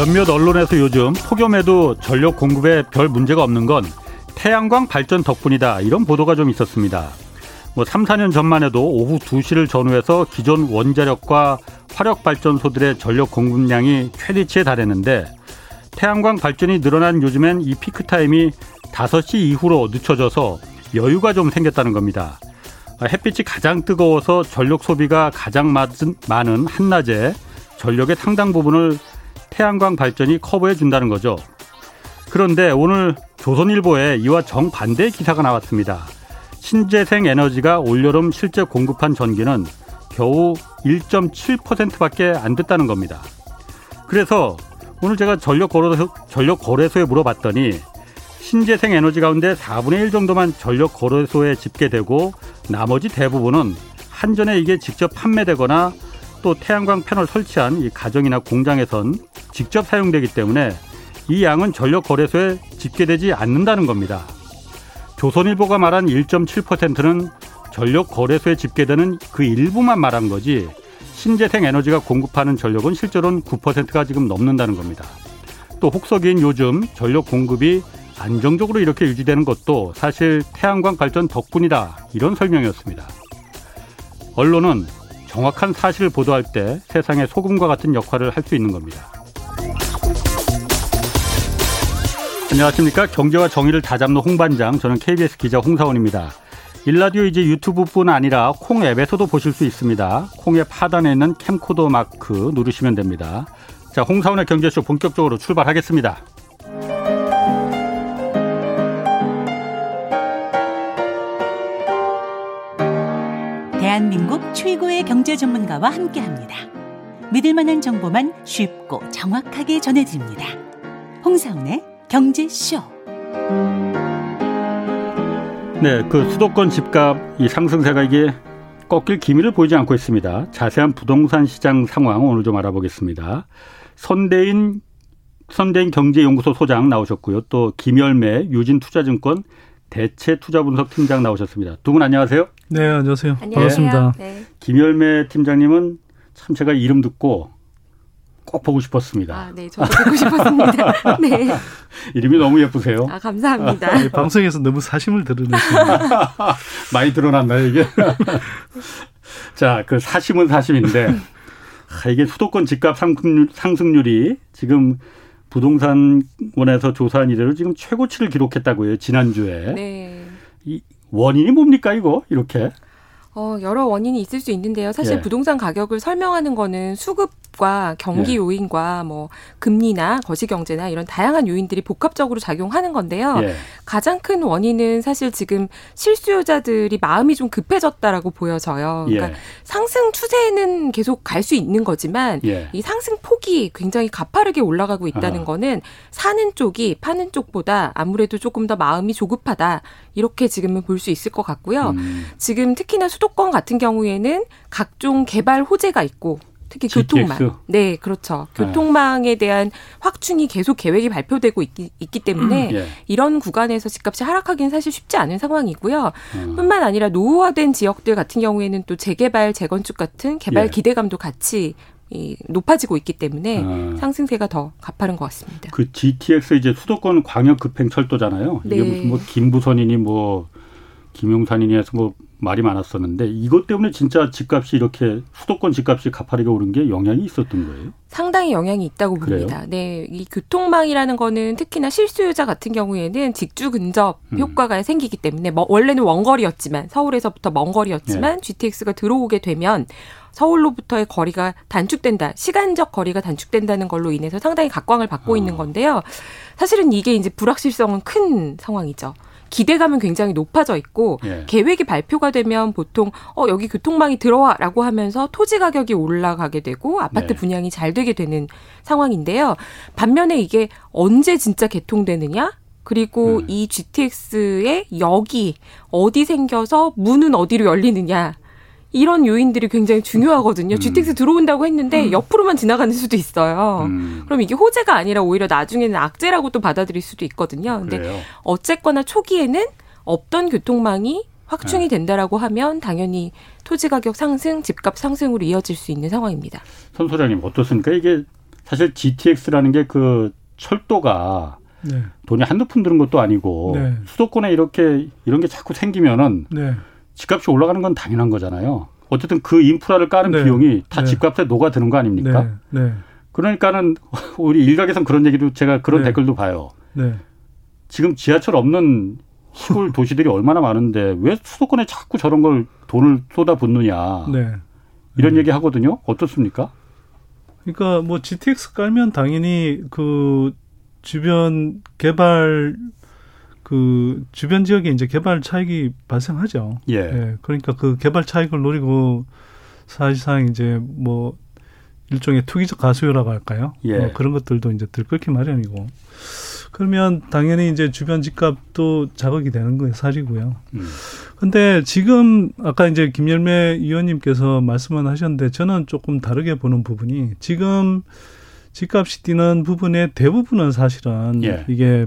몇몇 언론에서 요즘 폭염에도 전력 공급에 별 문제가 없는 건 태양광 발전 덕분이다 이런 보도가 좀 있었습니다. 뭐 3, 4년 전만 해도 오후 2시를 전후해서 기존 원자력과 화력 발전소들의 전력 공급량이 최대치에 달했는데 태양광 발전이 늘어난 요즘엔 이 피크 타임이 5시 이후로 늦춰져서 여유가 좀 생겼다는 겁니다. 햇빛이 가장 뜨거워서 전력 소비가 가장 많은 한낮에 전력의 상당 부분을 태양광 발전이 커버해 준다는 거죠. 그런데 오늘 조선일보에 이와 정반대의 기사가 나왔습니다. 신재생 에너지가 올여름 실제 공급한 전기는 겨우 1.7%밖에 안 됐다는 겁니다. 그래서 오늘 제가 전력 거래소, 전력 거래소에 물어봤더니 신재생 에너지 가운데 4분의 1 정도만 전력 거래소에 집계되고 나머지 대부분은 한전에 이게 직접 판매되거나 또 태양광 패널 설치한 이 가정이나 공장에선 직접 사용되기 때문에 이 양은 전력 거래소에 집계되지 않는다는 겁니다. 조선일보가 말한 1.7%는 전력 거래소에 집계되는 그 일부만 말한 거지 신재생 에너지가 공급하는 전력은 실제로는 9%가 지금 넘는다는 겁니다. 또 혹서기인 요즘 전력 공급이 안정적으로 이렇게 유지되는 것도 사실 태양광 발전 덕분이다 이런 설명이었습니다. 언론은 정확한 사실을 보도할 때 세상의 소금과 같은 역할을 할 수 있는 겁니다. 안녕하십니까. 경제와 정의를 다잡는 홍반장. 저는 KBS 기자 홍사원입니다. 일라디오 이제 유튜브뿐 아니라 콩 앱에서도 보실 수 있습니다. 콩의 하단에 있는 캠코더 마크 누르시면 됩니다. 자, 홍사원의 경제쇼 본격적으로 출발하겠습니다. 대한민국 최고의 경제 전문가와 함께 합니다. 믿을 만한 정보만 쉽고 정확하게 전해드립니다. 홍사원의 경제쇼. 네, 그 수도권 집값 이 상승세가 이게 꺾일 기미를 보이지 않고 있습니다. 자세한 부동산 시장 상황 오늘 좀 알아보겠습니다. 선대인 선대인 경제연구소 소장 나오셨고요. 또 김열매 유진투자증권 대체 투자 분석 팀장 나오셨습니다. 두 분 안녕하세요. 네, 안녕하세요. 안녕하세요. 반갑습니다. 네. 김열매 팀장님은 참 제가 이름 듣고 꼭 보고 싶었습니다. 아, 네. 저도 듣고 싶었습니다. 네. 이름이 너무 예쁘세요. 아, 감사합니다. 네, 방송에서 너무 사심을 드러내십니다. 많이 드러났나요, 이게? 자, 그 사심은 사심인데, 아, 이게 수도권 집값 상승률, 상승률이 지금 부동산원에서 조사한 이래로 지금 최고치를 기록했다고요, 지난주에. 네. 이 원인이 뭡니까, 이거? 이렇게. 어, 여러 원인이 있을 수 있는데요. 사실 예. 부동산 가격을 설명하는 거는 수급 과 경기 예. 요인과 뭐 금리나 거시 경제나 이런 다양한 요인들이 복합적으로 작용하는 건데요. 예. 가장 큰 원인은 사실 지금 실수요자들이 마음이 좀 급해졌다라고 보여져요. 그러니까 예. 상승 추세는 계속 갈 수 있는 거지만 예. 이 상승 폭이 굉장히 가파르게 올라가고 있다는 아. 거는 사는 쪽이 파는 쪽보다 아무래도 조금 더 마음이 조급하다 이렇게 지금은 볼 수 있을 것 같고요. 음, 지금 특히나 수도권 같은 경우에는 각종 개발 호재가 있고 특히 GTX? 교통망. 네, 그렇죠. 네. 교통망에 대한 확충이 계속 계획이 발표되고 있기, 있기 때문에 예. 이런 구간에서 집값이 하락하기는 사실 쉽지 않은 상황이고요. 음. 뿐만 아니라 노후화된 지역들 같은 경우에는 또 재개발, 재건축 같은 개발 예. 기대감도 같이 이 높아지고 있기 때문에 아. 상승세가 더 가파른 것 같습니다. 그 GTX 이제 수도권 광역 급행 철도잖아요. 이게 네. 무슨 뭐 김부선이니 뭐 김용산이니 해서 뭐 말이 많았었는데 이것 때문에 진짜 집값이 이렇게 수도권 집값이 가파르게 오른 게 영향이 있었던 거예요. 상당히 영향이 있다고 그래요? 봅니다. 네, 이 교통망이라는 거는 특히나 실수요자 같은 경우에는 직주 근접 음. 효과가 생기기 때문에 뭐 원래는 원거리였지만 서울에서부터 먼 거리였지만 네. GTX가 들어오게 되면 서울로부터의 거리가 단축된다. 시간적 거리가 단축된다는 걸로 인해서 상당히 각광을 받고 아. 있는 건데요. 사실은 이게 이제 불확실성은 큰 상황이죠. 기대감은 굉장히 높아져 있고 예. 계획이 발표가 되면 보통 어 여기 교통망이 들어와라고 하면서 토지 가격이 올라가게 되고 아파트 네. 분양이 잘 되게 되는 상황인데요. 반면에 이게 언제 진짜 개통되느냐? 그리고 음. 이 GTX의 역이 어디 생겨서 문은 어디로 열리느냐? 이런 요인들이 굉장히 중요하거든요. 음. GTX 들어온다고 했는데 옆으로만 지나가는 수도 있어요. 음, 그럼 이게 호재가 아니라 오히려 나중에는 악재라고 또 받아들일 수도 있거든요. 근데 그래요. 어쨌거나 초기에는 없던 교통망이 확충이 네. 된다라고 하면 당연히 토지 가격 상승, 집값 상승으로 이어질 수 있는 상황입니다. 선 소장님 어떻습니까? 이게 사실 GTX라는 게 그 철도가 네. 돈이 한두 푼 드는 것도 아니고 네. 수도권에 이렇게 이런 게 자꾸 생기면은 네. 집값이 올라가는 건 당연한 거잖아요. 어쨌든 그 인프라를 까는 네. 비용이 다 네. 집값에 녹아드는 거 아닙니까? 네. 그러니까는 우리 일각에선 그런 얘기도 제가 그런 댓글도 봐요. 지금 지하철 없는 시골 도시들이 얼마나 많은데 왜 수도권에 자꾸 저런 걸 돈을 쏟아붓느냐. 이런 얘기 하거든요. 어떻습니까? 그러니까 뭐 GTX 깔면 당연히 그 주변 개발 그 주변 지역에 이제 개발 차익이 발생하죠. 예. 예. 그러니까 그 개발 차익을 노리고 사실상 이제 뭐 일종의 투기적 가수요라고 할까요? 예. 뭐 그런 것들도 이제 들끓기 마련이고. 그러면 당연히 이제 주변 집값도 자극이 되는 거예요, 사실이고요. 음. 근데 지금 아까 이제 김열매 의원님께서 말씀을 하셨는데 저는 조금 다르게 보는 부분이 지금 집값이 뛰는 부분의 대부분은 사실은 예. 이게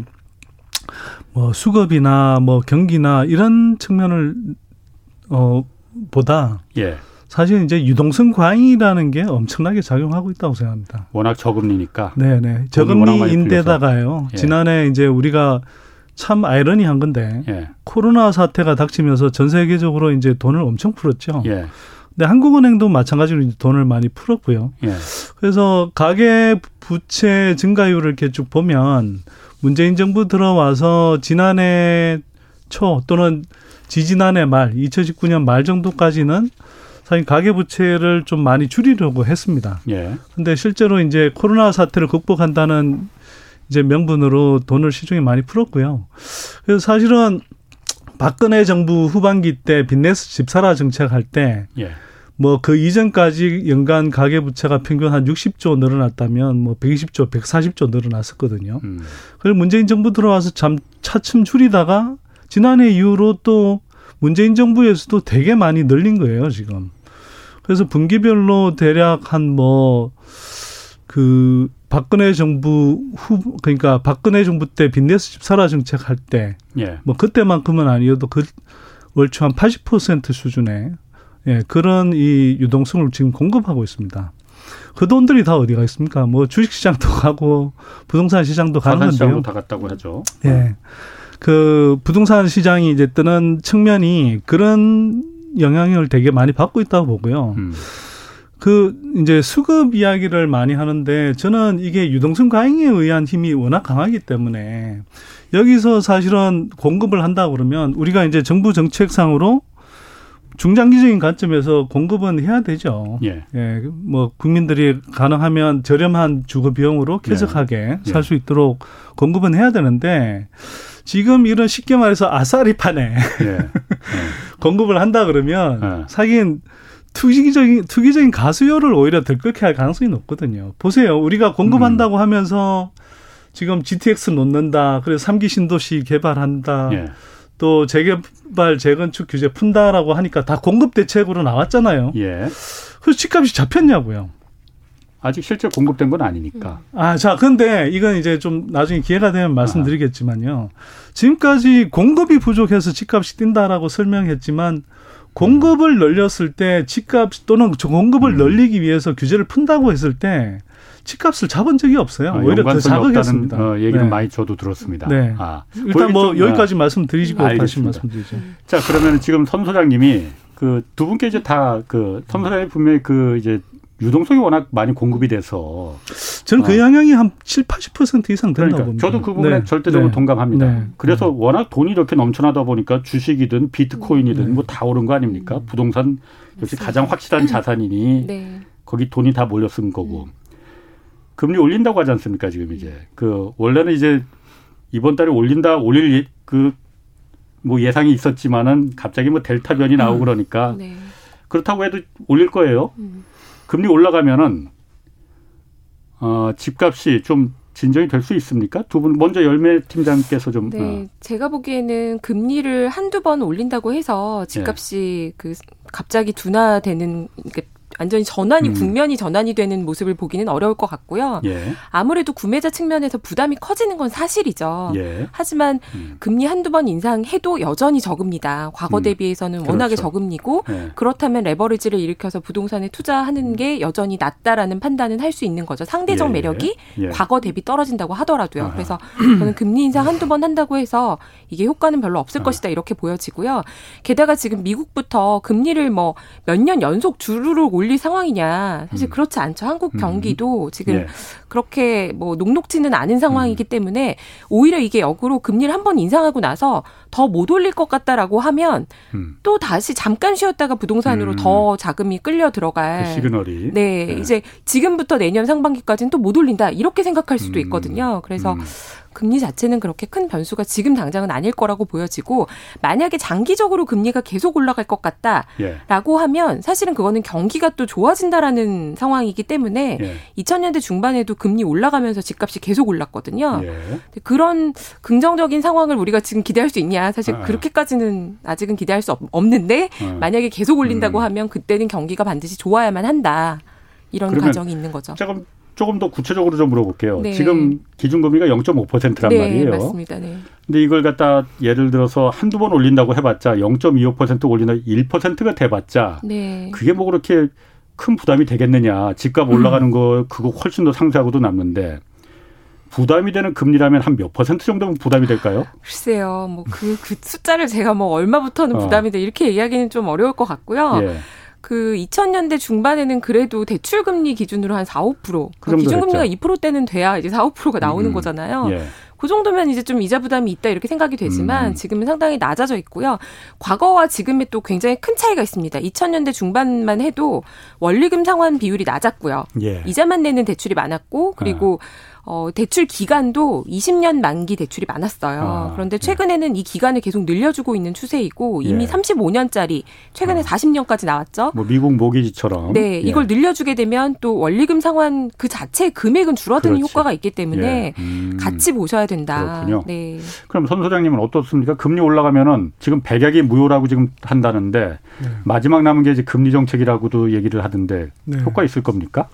뭐 수급이나 뭐 경기나 이런 측면을 어 보다 예. 사실 이제 유동성 과잉이라는 게 엄청나게 작용하고 있다고 생각합니다. 워낙 저금리니까. 네네. 저금리인데다가요. 예. 지난해 이제 우리가 참 아이러니한 건데 예. 코로나 사태가 닥치면서 전 세계적으로 이제 돈을 엄청 풀었죠. 예. 근데 한국은행도 마찬가지로 돈을 많이 풀었고요. 예. 그래서 가계 부채 증가율을 이렇게 쭉 보면 문재인 정부 들어와서 지난해 초 또는 지지난해 말 2019년 말 정도까지는 사실 가계 부채를 좀 많이 줄이려고 했습니다. 예. 근데 실제로 이제 코로나 사태를 극복한다는 이제 명분으로 돈을 시중에 많이 풀었고요. 그래서 사실은 박근혜 정부 후반기 때 빚내서 집 사라 정책할 때 예. 뭐 그 이전까지 연간 가계 부채가 평균 한 60조 늘어났다면 뭐 120조, 140조 늘어났었거든요. 음. 그리고 문재인 정부 들어와서 참 차츰 줄이다가 지난해 이후로 또 문재인 정부에서도 되게 많이 늘린 거예요, 지금. 그래서 분기별로 대략 한 뭐 그 박근혜 정부 후 그러니까 박근혜 정부 때 빚내서 집 사라 정책 할때 예. 뭐 그때만큼은 아니어도 그 월초 한 80% 수준의 예, 그런 이 유동성을 지금 공급하고 있습니다. 그 돈들이 다 어디 가 있습니까? 뭐 주식 시장도 가고 부동산 시장도 가는 건데요. 시장도 다 갔다고 하죠. 예. 그 부동산 시장이 이제 뜨는 측면이 그런 영향을 되게 많이 받고 있다고 보고요. 음. 그 이제 수급 이야기를 많이 하는데 저는 이게 유동성 과잉에 의한 힘이 워낙 강하기 때문에 여기서 사실은 공급을 한다 그러면 우리가 이제 정부 정책상으로 중장기적인 관점에서 공급은 해야 되죠. 예. 예. 뭐 국민들이 가능하면 저렴한 주거 비용으로 쾌적하게 예. 예. 살수 있도록 공급은 해야 되는데 지금 이런 쉽게 말해서 아싸리판에 예. 공급을 한다 그러면 예. 사긴 투기적인 투기적인 가수요를 오히려 들끓게 할 가능성이 높거든요. 보세요. 우리가 공급한다고 음. 하면서 지금 GTX 놓는다. 그래서 삼기 신도시 개발한다. 예. 또 재개발 재건축 규제 푼다라고 하니까 다 공급 대책으로 나왔잖아요. 예. 그 집값이 잡혔냐고요. 아직 실제 공급된 건 아니니까. 아, 자, 근데 이건 이제 좀 나중에 기회가 되면 말씀드리겠지만요. 지금까지 공급이 부족해서 집값이 뛴다라고 설명했지만 공급을 늘렸을 때 집값 또는 공급을 음. 늘리기 위해서 규제를 푼다고 했을 때 집값을 잡은 적이 없어요. 아, 오히려 더 자극했습니다. 어, 얘기는 네. 많이 저도 들었습니다. 네. 아, 일단 뭐 여기까지 말씀드리시고 알 다시 말씀드리죠. 자 그러면 지금 선 소장님이 그 두 분께 이제 다그선 소장님 분명히 그 이제 유동성이 워낙 많이 공급이 돼서 저는 그 어. 영향이 한 7, 80% 이상 된다고 그러니까 봅니다. 저도 그 부분에 네. 절대적으로 네. 동감합니다. 네. 그래서 네. 워낙 돈이 이렇게 넘쳐나다 보니까 주식이든 비트코인이든 네. 뭐다 오른 거 아닙니까? 부동산 역시 가장 확실한 자산이니 네. 거기 돈이 다 몰려 쓴 거고. 금리 올린다고 하지 않습니까 지금 이제 그 원래는 이제 이번 달에 올린다 올릴 예, 그뭐 예상이 있었지만은 갑자기 뭐 델타 변이 나오고 음. 그러니까 네. 그렇다고 해도 올릴 거예요. 음. 금리 올라가면은 어 집값이 좀 진정이 될 수 있습니까? 두 분 먼저 열매 팀장께서 좀. 네, 어. 제가 보기에는 금리를 한두 번 올린다고 해서 집값이 예. 그 갑자기 둔화되는 완전히 전환이 음. 국면이 전환이 되는 모습을 보기는 어려울 것 같고요. 예. 아무래도 구매자 측면에서 부담이 커지는 건 사실이죠. 예. 하지만 음. 금리 한두 번 인상해도 여전히 적습니다. 과거 음. 대비해서는 그렇죠. 워낙에 적음이고 예. 그렇다면 레버리지를 일으켜서 부동산에 투자하는 음. 게 여전히 낮다라는 판단은 할 수 있는 거죠. 상대적 예. 매력이 예. 과거 대비 떨어진다고 하더라도요. 아하. 그래서 저는 금리 인상 한두 번 한다고 해서 이게 효과는 별로 없을 아하. 것이다 이렇게 보여지고요. 게다가 지금 미국부터 금리를 뭐 몇 년 연속 주르륵 올릴 상황이냐. 사실 음. 그렇지 않죠. 한국 음. 경기도 지금 예. 그렇게 뭐 녹록지는 않은 상황이기 음. 때문에 오히려 이게 역으로 금리를 한 번 인상하고 나서 더 못 올릴 것 같다라고 하면 음. 또 다시 잠깐 쉬었다가 부동산으로 음. 더 자금이 끌려 들어갈 그 시그널이 네, 네, 이제 지금부터 내년 상반기까지는 또 못 올린다 이렇게 생각할 수도 음. 있거든요. 그래서 금리 자체는 그렇게 큰 변수가 지금 당장은 아닐 거라고 보여지고 만약에 장기적으로 금리가 계속 올라갈 것 같다라고 예. 하면 사실은 그거는 경기가 또 좋아진다라는 상황이기 때문에 예. 2000년대 중반에도 금리 올라가면서 집값이 계속 올랐거든요. 예. 그런 긍정적인 상황을 우리가 지금 기대할 수 있냐? 사실 아. 그렇게까지는 아직은 기대할 수 없 는데 아. 만약에 계속 올린다고 음. 하면 그때는 경기가 반드시 좋아야만 한다. 이런 가정이 있는 거죠. 조금 조금 더 구체적으로 좀 물어볼게요. 네. 지금 기준금리가 0.5%란 네, 말이에요. 맞습니다. 네. 근데 이걸 갖다 예를 들어서 한두 번 올린다고 해봤자 0.25% 올리나 1%가 돼봤자 네. 그게 뭐 그렇게 큰 부담이 되겠느냐. 집값 올라가는 음. 거 그거 훨씬 더 상세하고도 남는데 부담이 되는 금리라면 한 몇 퍼센트 정도면 부담이 될까요? 글쎄요. 뭐 그 그 숫자를 제가 뭐 얼마부터는 어. 부담이 돼 이렇게 이야기는 좀 어려울 것 같고요. 예. 그 2000년대 중반에는 그래도 대출 금리 기준으로 한 4, 5%. 그 기준 금리가 2%대는 돼야 이제 4, 5%가 나오는 음. 거잖아요. 예. 그 정도면 이제 좀 이자 부담이 있다 이렇게 생각이 되지만 음. 지금은 상당히 낮아져 있고요. 과거와 지금의 또 굉장히 큰 차이가 있습니다. 2000년대 중반만 해도 원리금 상환 비율이 낮았고요. 예. 이자만 내는 대출이 많았고 그리고 아. 어, 대출 기간도 20년 만기 대출이 많았어요. 아, 그런데 네. 최근에는 네. 이 기간을 계속 늘려주고 있는 추세이고 이미 예. 35년짜리 최근에 아. 40년까지 나왔죠. 뭐 미국 모기지처럼. 네, 예. 이걸 늘려주게 되면 또 원리금 상환 그 자체의 금액은 줄어드는 그렇지. 효과가 있기 때문에 예. 음. 같이 보셔야 된다. 그렇군요. 네. 그럼 선 소장님은 어떻습니까? 금리 올라가면은 지금 백약이 무효라고 지금 한다는데 네. 마지막 남은 게 이제 금리 정책이라고도 얘기를 하던데 네. 효과 있을 겁니까?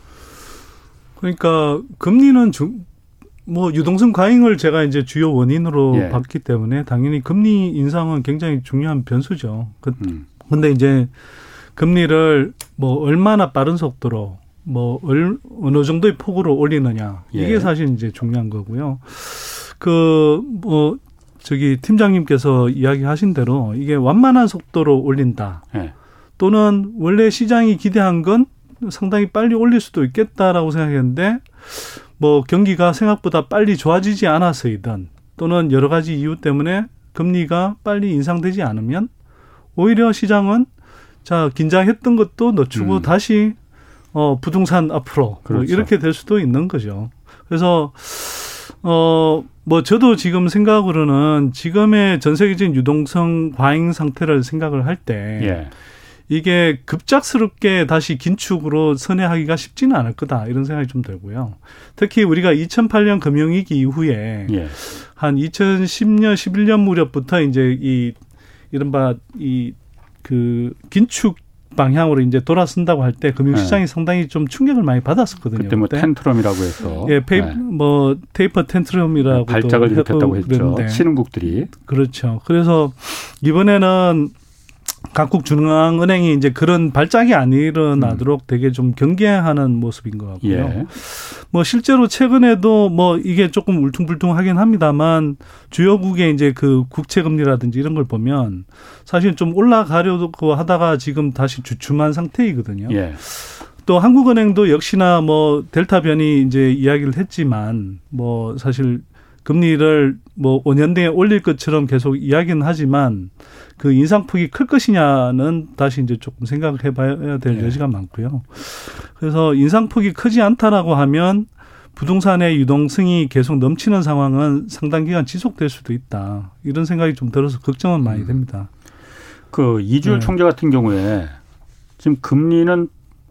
그러니까 금리는 중, 뭐 유동성 과잉을 제가 이제 주요 원인으로 예. 봤기 때문에 당연히 금리 인상은 굉장히 중요한 변수죠. 그, 음. 근데 이제 금리를 뭐 얼마나 빠른 속도로 뭐 얼, 어느 정도의 폭으로 올리느냐 이게 예. 사실 이제 중요한 거고요. 그 뭐 저기 팀장님께서 이야기하신 대로 이게 완만한 속도로 올린다. 예. 또는 원래 시장이 기대한 건 상당히 빨리 올릴 수도 있겠다라고 생각했는데 뭐 경기가 생각보다 빨리 좋아지지 않아서이든 또는 여러 가지 이유 때문에 금리가 빨리 인상되지 않으면 오히려 시장은 자 긴장했던 것도 늦추고 음. 다시 어 부동산 앞으로 뭐 그렇죠. 뭐 이렇게 될 수도 있는 거죠. 그래서 어 뭐 저도 지금 생각으로는 지금의 전 세계적인 유동성 과잉 상태를 생각을 할때 예. 이게 급작스럽게 다시 긴축으로 선회하기가 쉽지는 않을 거다 이런 생각이 좀 들고요. 특히 우리가 2008년 금융위기 이후에 예. 한 2010년 11년 무렵부터 이제 이 이른바 이 그 긴축 방향으로 이제 돌아선다고 할 때 금융시장이 네. 상당히 좀 충격을 많이 받았었거든요. 그때 뭐 그때. 텐트럼이라고 해서 예, 페이, 네. 뭐 테이퍼 텐트럼이라고 발작을 일으켰다고 했죠. 신흥국들이 그렇죠. 그래서 이번에는 각국 중앙은행이 이제 그런 발작이 안 일어나도록 음. 되게 좀 경계하는 모습인 것 같고요. 예. 뭐 실제로 최근에도 뭐 이게 조금 울퉁불퉁하긴 합니다만 주요국의 이제 그 국채 금리라든지 이런 걸 보면 사실 좀 올라가려고 하다가 지금 다시 주춤한 상태이거든요. 예. 또 한국은행도 역시나 뭐 델타 변이 이제 이야기를 했지만 뭐 사실 금리를 뭐 5년 내에 올릴 것처럼 계속 이야기는 하지만 그 인상폭이 클 것이냐는 다시 이제 조금 생각을 해봐야 될 네. 여지가 많고요. 그래서 인상폭이 크지 않다라고 하면 부동산의 유동성이 계속 넘치는 상황은 상당 기간 지속될 수도 있다. 이런 생각이 좀 들어서 걱정은 많이 음. 됩니다. 그 이주열 네. 총재 같은 경우에 지금 금리는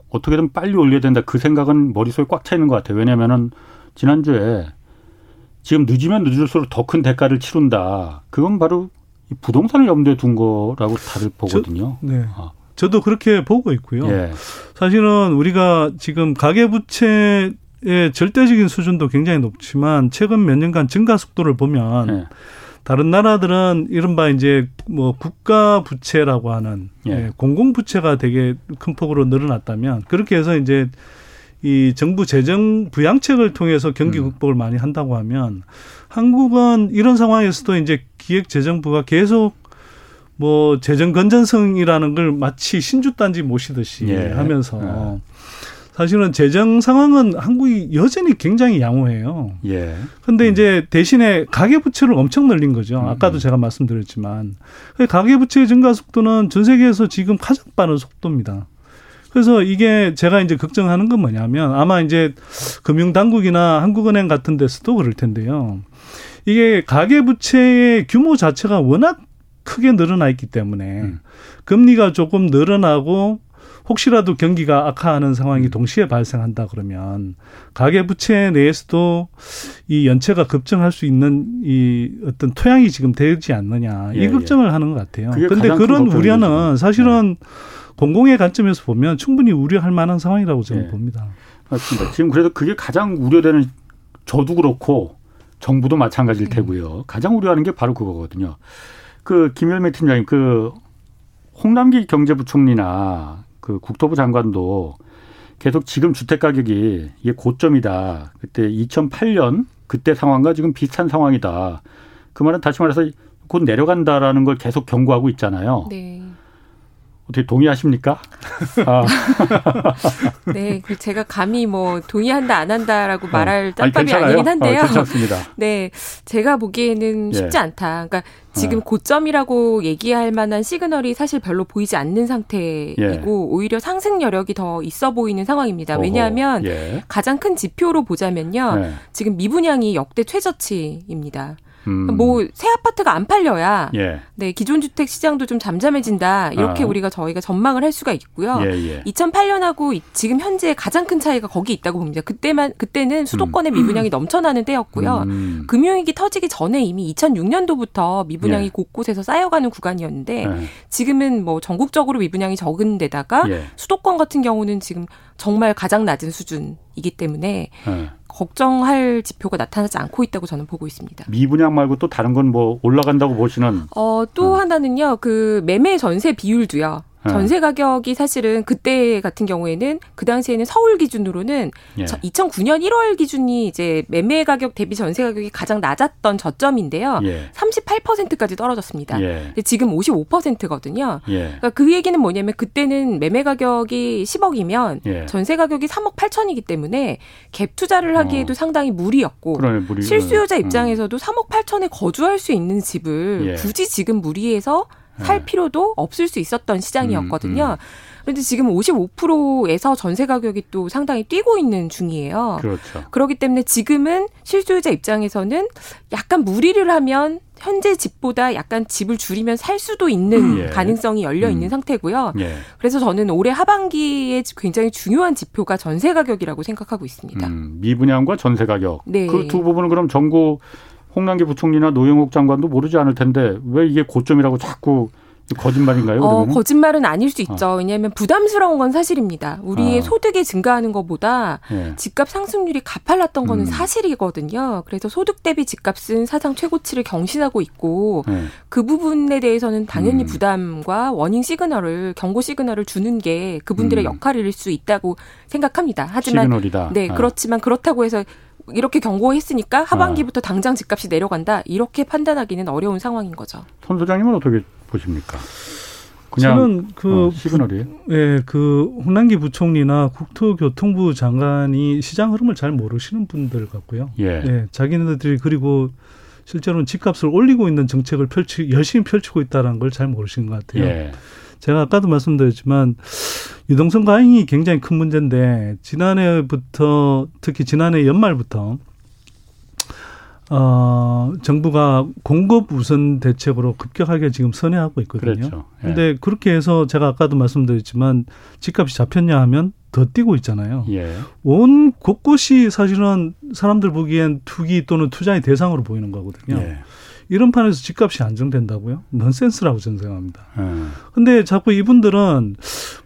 어떻게든 빨리 올려야 된다. 그 생각은 머릿속에 꽉 차 있는 것 같아요. 왜냐면은 지난주에 지금 늦으면 늦을수록 더 큰 대가를 치른다. 그건 바로 부동산을 염두에 둔 거라고 다들 보거든요. 저, 네. 아, 저도 그렇게 보고 있고요. 예. 사실은 우리가 지금 가계부채의 절대적인 수준도 굉장히 높지만 최근 몇 년간 증가 속도를 보면 예. 다른 나라들은 이른바 이제 뭐 국가 부채라고 하는 예. 예 공공 부채가 되게 큰 폭으로 늘어났다면 그렇게 해서 이제 이 정부 재정 부양책을 통해서 경기 음. 극복을 많이 한다고 하면 한국은 이런 상황에서도 이제 기획재정부가 계속 뭐 재정 건전성이라는 걸 마치 신주단지 모시듯이 예. 하면서 예. 사실은 재정 상황은 한국이 여전히 굉장히 양호해요. 예. 근데 음. 이제 대신에 가계 부채를 엄청 늘린 거죠. 음. 아까도 제가 말씀드렸지만 가계 부채 증가 속도는 전 세계에서 지금 가장 빠른 속도입니다. 그래서 이게 제가 이제 걱정하는 건 뭐냐면 아마 이제 금융당국이나 한국은행 같은 데서도 그럴 텐데요. 이게 가계부채의 규모 자체가 워낙 크게 늘어나 있기 때문에 음. 금리가 조금 늘어나고 혹시라도 경기가 악화하는 상황이 음. 동시에 발생한다 그러면 가계 부채 내에서도 이 연체가 급증할 수 있는 이 어떤 토양이 지금 되지 않느냐 이 예, 걱정을 예. 하는 것 같아요. 그런데 그런 우려는 사실은 네. 공공의 관점에서 보면 충분히 우려할 만한 상황이라고 저는 네. 봅니다. 맞습니다. 지금 그래서 그게 가장 우려되는 저도 그렇고 정부도 마찬가지일 네. 테고요. 가장 우려하는 게 바로 그거거든요. 그 김열매 팀장님 그 홍남기 경제부총리나 그 국토부 장관도 계속 지금 주택 가격이 이게 고점이다. 그때 2008년 그때 상황과 지금 비슷한 상황이다. 그 말은 다시 말해서 곧 내려간다라는 걸 계속 경고하고 있잖아요. 네. 어떻게 동의하십니까? 아. 네, 그 제가 감히 뭐 동의한다 안 한다라고 어. 말할 짬밥이 아니, 긴 한데요. 어, 괜찮습니다. 네, 제가 보기에는 쉽지 예. 않다. 그러니까 지금 어. 고점이라고 얘기할 만한 시그널이 사실 별로 보이지 않는 상태이고 예. 오히려 상승 여력이 더 있어 보이는 상황입니다. 왜냐하면 예. 가장 큰 지표로 보자면요, 네. 지금 미분양이 역대 최저치입니다. 음. 뭐새 아파트가 안 팔려야 예. 네 기존 주택 시장도 좀 잠잠해진다 이렇게 아. 우리가 저희가 전망을 할 수가 있고요. 예, 예. 2008년하고 지금 현재 가장 큰 차이가 거기 있다고 봅니다. 그때만 그때는 수도권의 음. 미분양이 넘쳐나는 때였고요. 음. 금융위기 터지기 전에 이미 2006년도부터 미분양이 예. 곳곳에서 쌓여가는 구간이었는데 예. 지금은 뭐 전국적으로 미분양이 적은 데다가 예. 수도권 같은 경우는 지금 정말 가장 낮은 수준이기 때문에 네. 걱정할 지표가 나타나지 않고 있다고 저는 보고 있습니다. 미분양 말고 또 다른 건 뭐 올라간다고 보시는? 어, 또 네. 하나는요, 그 매매 전세 비율도요. 네. 전세 가격이 사실은 그때 같은 경우에는 그 당시에는 서울 기준으로는 예. 2009년 1월 기준이 이제 매매 가격 대비 전세 가격이 가장 낮았던 저점인데요. 예. 38%까지 떨어졌습니다. 예. 근데 지금 55%거든요. 예. 그러니까 그 얘기는 뭐냐면 그때는 매매 가격이 10억이면 예. 전세 가격이 3억 8천이기 때문에 갭 투자를 하기에도 어. 상당히 무리였고 그러네, 무리. 실수요자 음. 입장에서도 음. 3억 8천에 거주할 수 있는 집을 예. 굳이 지금 무리해서 살 네. 필요도 없을 수 있었던 시장이었거든요. 음, 음. 그런데 지금 55%에서 전세 가격이 또 상당히 뛰고 있는 중이에요. 그렇죠. 그렇기 때문에 지금은 실수요자 입장에서는 약간 무리를 하면 현재 집보다 약간 집을 줄이면 살 수도 있는 음. 예. 가능성이 열려 있는 음. 상태고요. 예. 그래서 저는 올해 하반기에 굉장히 중요한 지표가 전세 가격이라고 생각하고 있습니다. 음, 미분양과 전세 가격. 네. 그 두 부분은 그럼 정부 홍남기 부총리나 노영욱 장관도 모르지 않을 텐데 왜 이게 고점이라고 자꾸 거짓말인가요? 어, 거짓말은 아닐 수 있죠. 어. 왜냐하면 부담스러운 건 사실입니다. 우리의 어. 소득이 증가하는 것보다 예. 집값 상승률이 가팔랐던 거는 음. 사실이거든요. 그래서 소득 대비 집값은 사상 최고치를 경신하고 있고 예. 그 부분에 대해서는 당연히 음. 부담과 워닝 시그널을 경고 시그널을 주는 게 그분들의 음. 역할일 수 있다고 생각합니다. 하지만 시그널이다. 네 아. 그렇지만 그렇다고 해서 이렇게 경고했으니까 하반기부터 아. 당장 집값이 내려간다 이렇게 판단하기는 어려운 상황인 거죠. 손 소장님은 어떻게 보십니까? 그냥 저는 그 어, 시그널이 예, 그 홍남기 부총리나 국토교통부 장관이 시장 흐름을 잘 모르시는 분들 같고요. 예. 예 자기네들이 그리고 실제로는 집값을 올리고 있는 정책을 펼치 열심히 펼치고 있다는 걸 잘 모르시는 것 같아요. 예. 제가 아까도 말씀드렸지만 유동성 과잉이 굉장히 큰 문제인데 지난해부터 특히 지난해 연말부터 어, 정부가 공급 우선 대책으로 급격하게 지금 선회하고 있거든요. 그렇죠. 예. 근데 그렇게 해서 제가 아까도 말씀드렸지만 집값이 잡혔냐 하면 더 뛰고 있잖아요. 예. 온 곳곳이 사실은 사람들 보기엔 투기 또는 투자의 대상으로 보이는 거거든요. 예. 이런 판에서 집값이 안정된다고요? 넌센스라고 저는 생각합니다. 음. 근데 자꾸 이분들은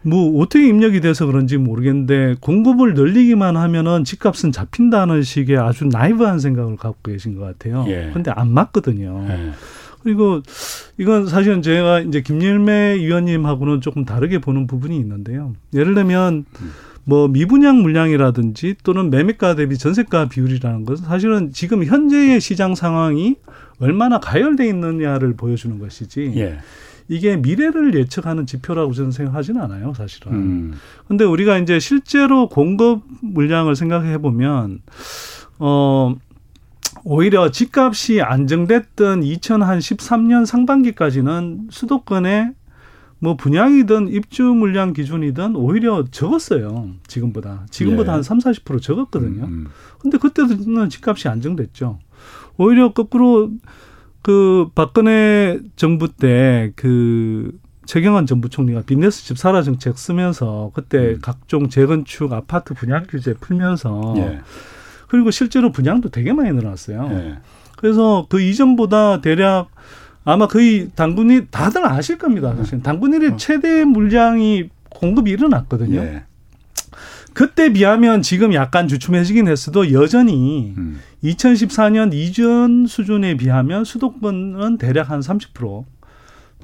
뭐 어떻게 입력이 돼서 그런지 모르겠는데 공급을 늘리기만 하면은 집값은 잡힌다는 식의 아주 나이브한 생각을 갖고 계신 것 같아요. 예. 근데 안 맞거든요. 예. 그리고 이건 사실은 제가 이제 김일매 위원님하고는 조금 다르게 보는 부분이 있는데요. 예를 들면 뭐 미분양 물량이라든지 또는 매매가 대비 전세가 비율이라는 것은 사실은 지금 현재의 시장 상황이 얼마나 가열돼 있느냐를 보여주는 것이지. 예. 이게 미래를 예측하는 지표라고 저는 생각하지는 않아요, 사실은. 음. 근데 우리가 이제 실제로 공급 물량을 생각해 보면 어 오히려 집값이 안정됐던 2013년 상반기까지는 수도권에 뭐 분양이든 입주 물량 기준이든 오히려 적었어요. 지금보다. 지금보다 예. 한 3, 40% 적었거든요. 음, 음. 근데 그때는 집값이 안정됐죠. 오히려 거꾸로 그 박근혜 정부 때 그 최경환 전 부총리가 비즈니스 집 사라 정책 쓰면서 그때 음. 각종 재건축 아파트 분양 규제 풀면서 예. 그리고 실제로 분양도 되게 많이 늘어났어요. 예. 그래서 그 이전보다 대략 아마 거의 당군이 다들 아실 겁니다. 사실 당군일의 어. 최대 물량이 공급이 일어났거든요. 예. 그때 비하면 지금 약간 주춤해지긴 했어도 여전히 음. 2014년 이전 수준에 비하면 수도권은 대략 한 30%.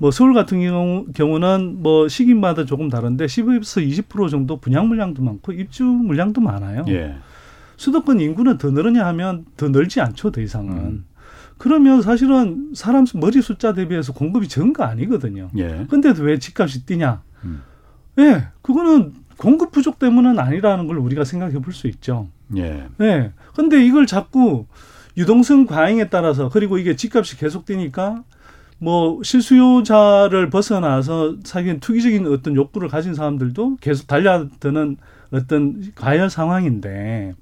뭐 서울 같은 경우, 경우는 뭐 시기마다 조금 다른데 10에서 20% 정도 분양 물량도 많고 입주 물량도 많아요. 예. 수도권 인구는 더 늘으냐 하면 더 늘지 않죠, 더 이상은. 음. 그러면 사실은 사람 머리 숫자 대비해서 공급이 적은 거 아니거든요. 예. 근데도 왜 집값이 뛰냐? 음. 예, 그거는 공급 부족 때문은 아니라는 걸 우리가 생각해 볼 수 있죠. 예. 예. 근데 이걸 자꾸 유동성 과잉에 따라서 그리고 이게 집값이 계속 뛰니까 뭐 실수요자를 벗어나서 사실 투기적인 어떤 욕구를 가진 사람들도 계속 달려드는 어떤 과열 상황인데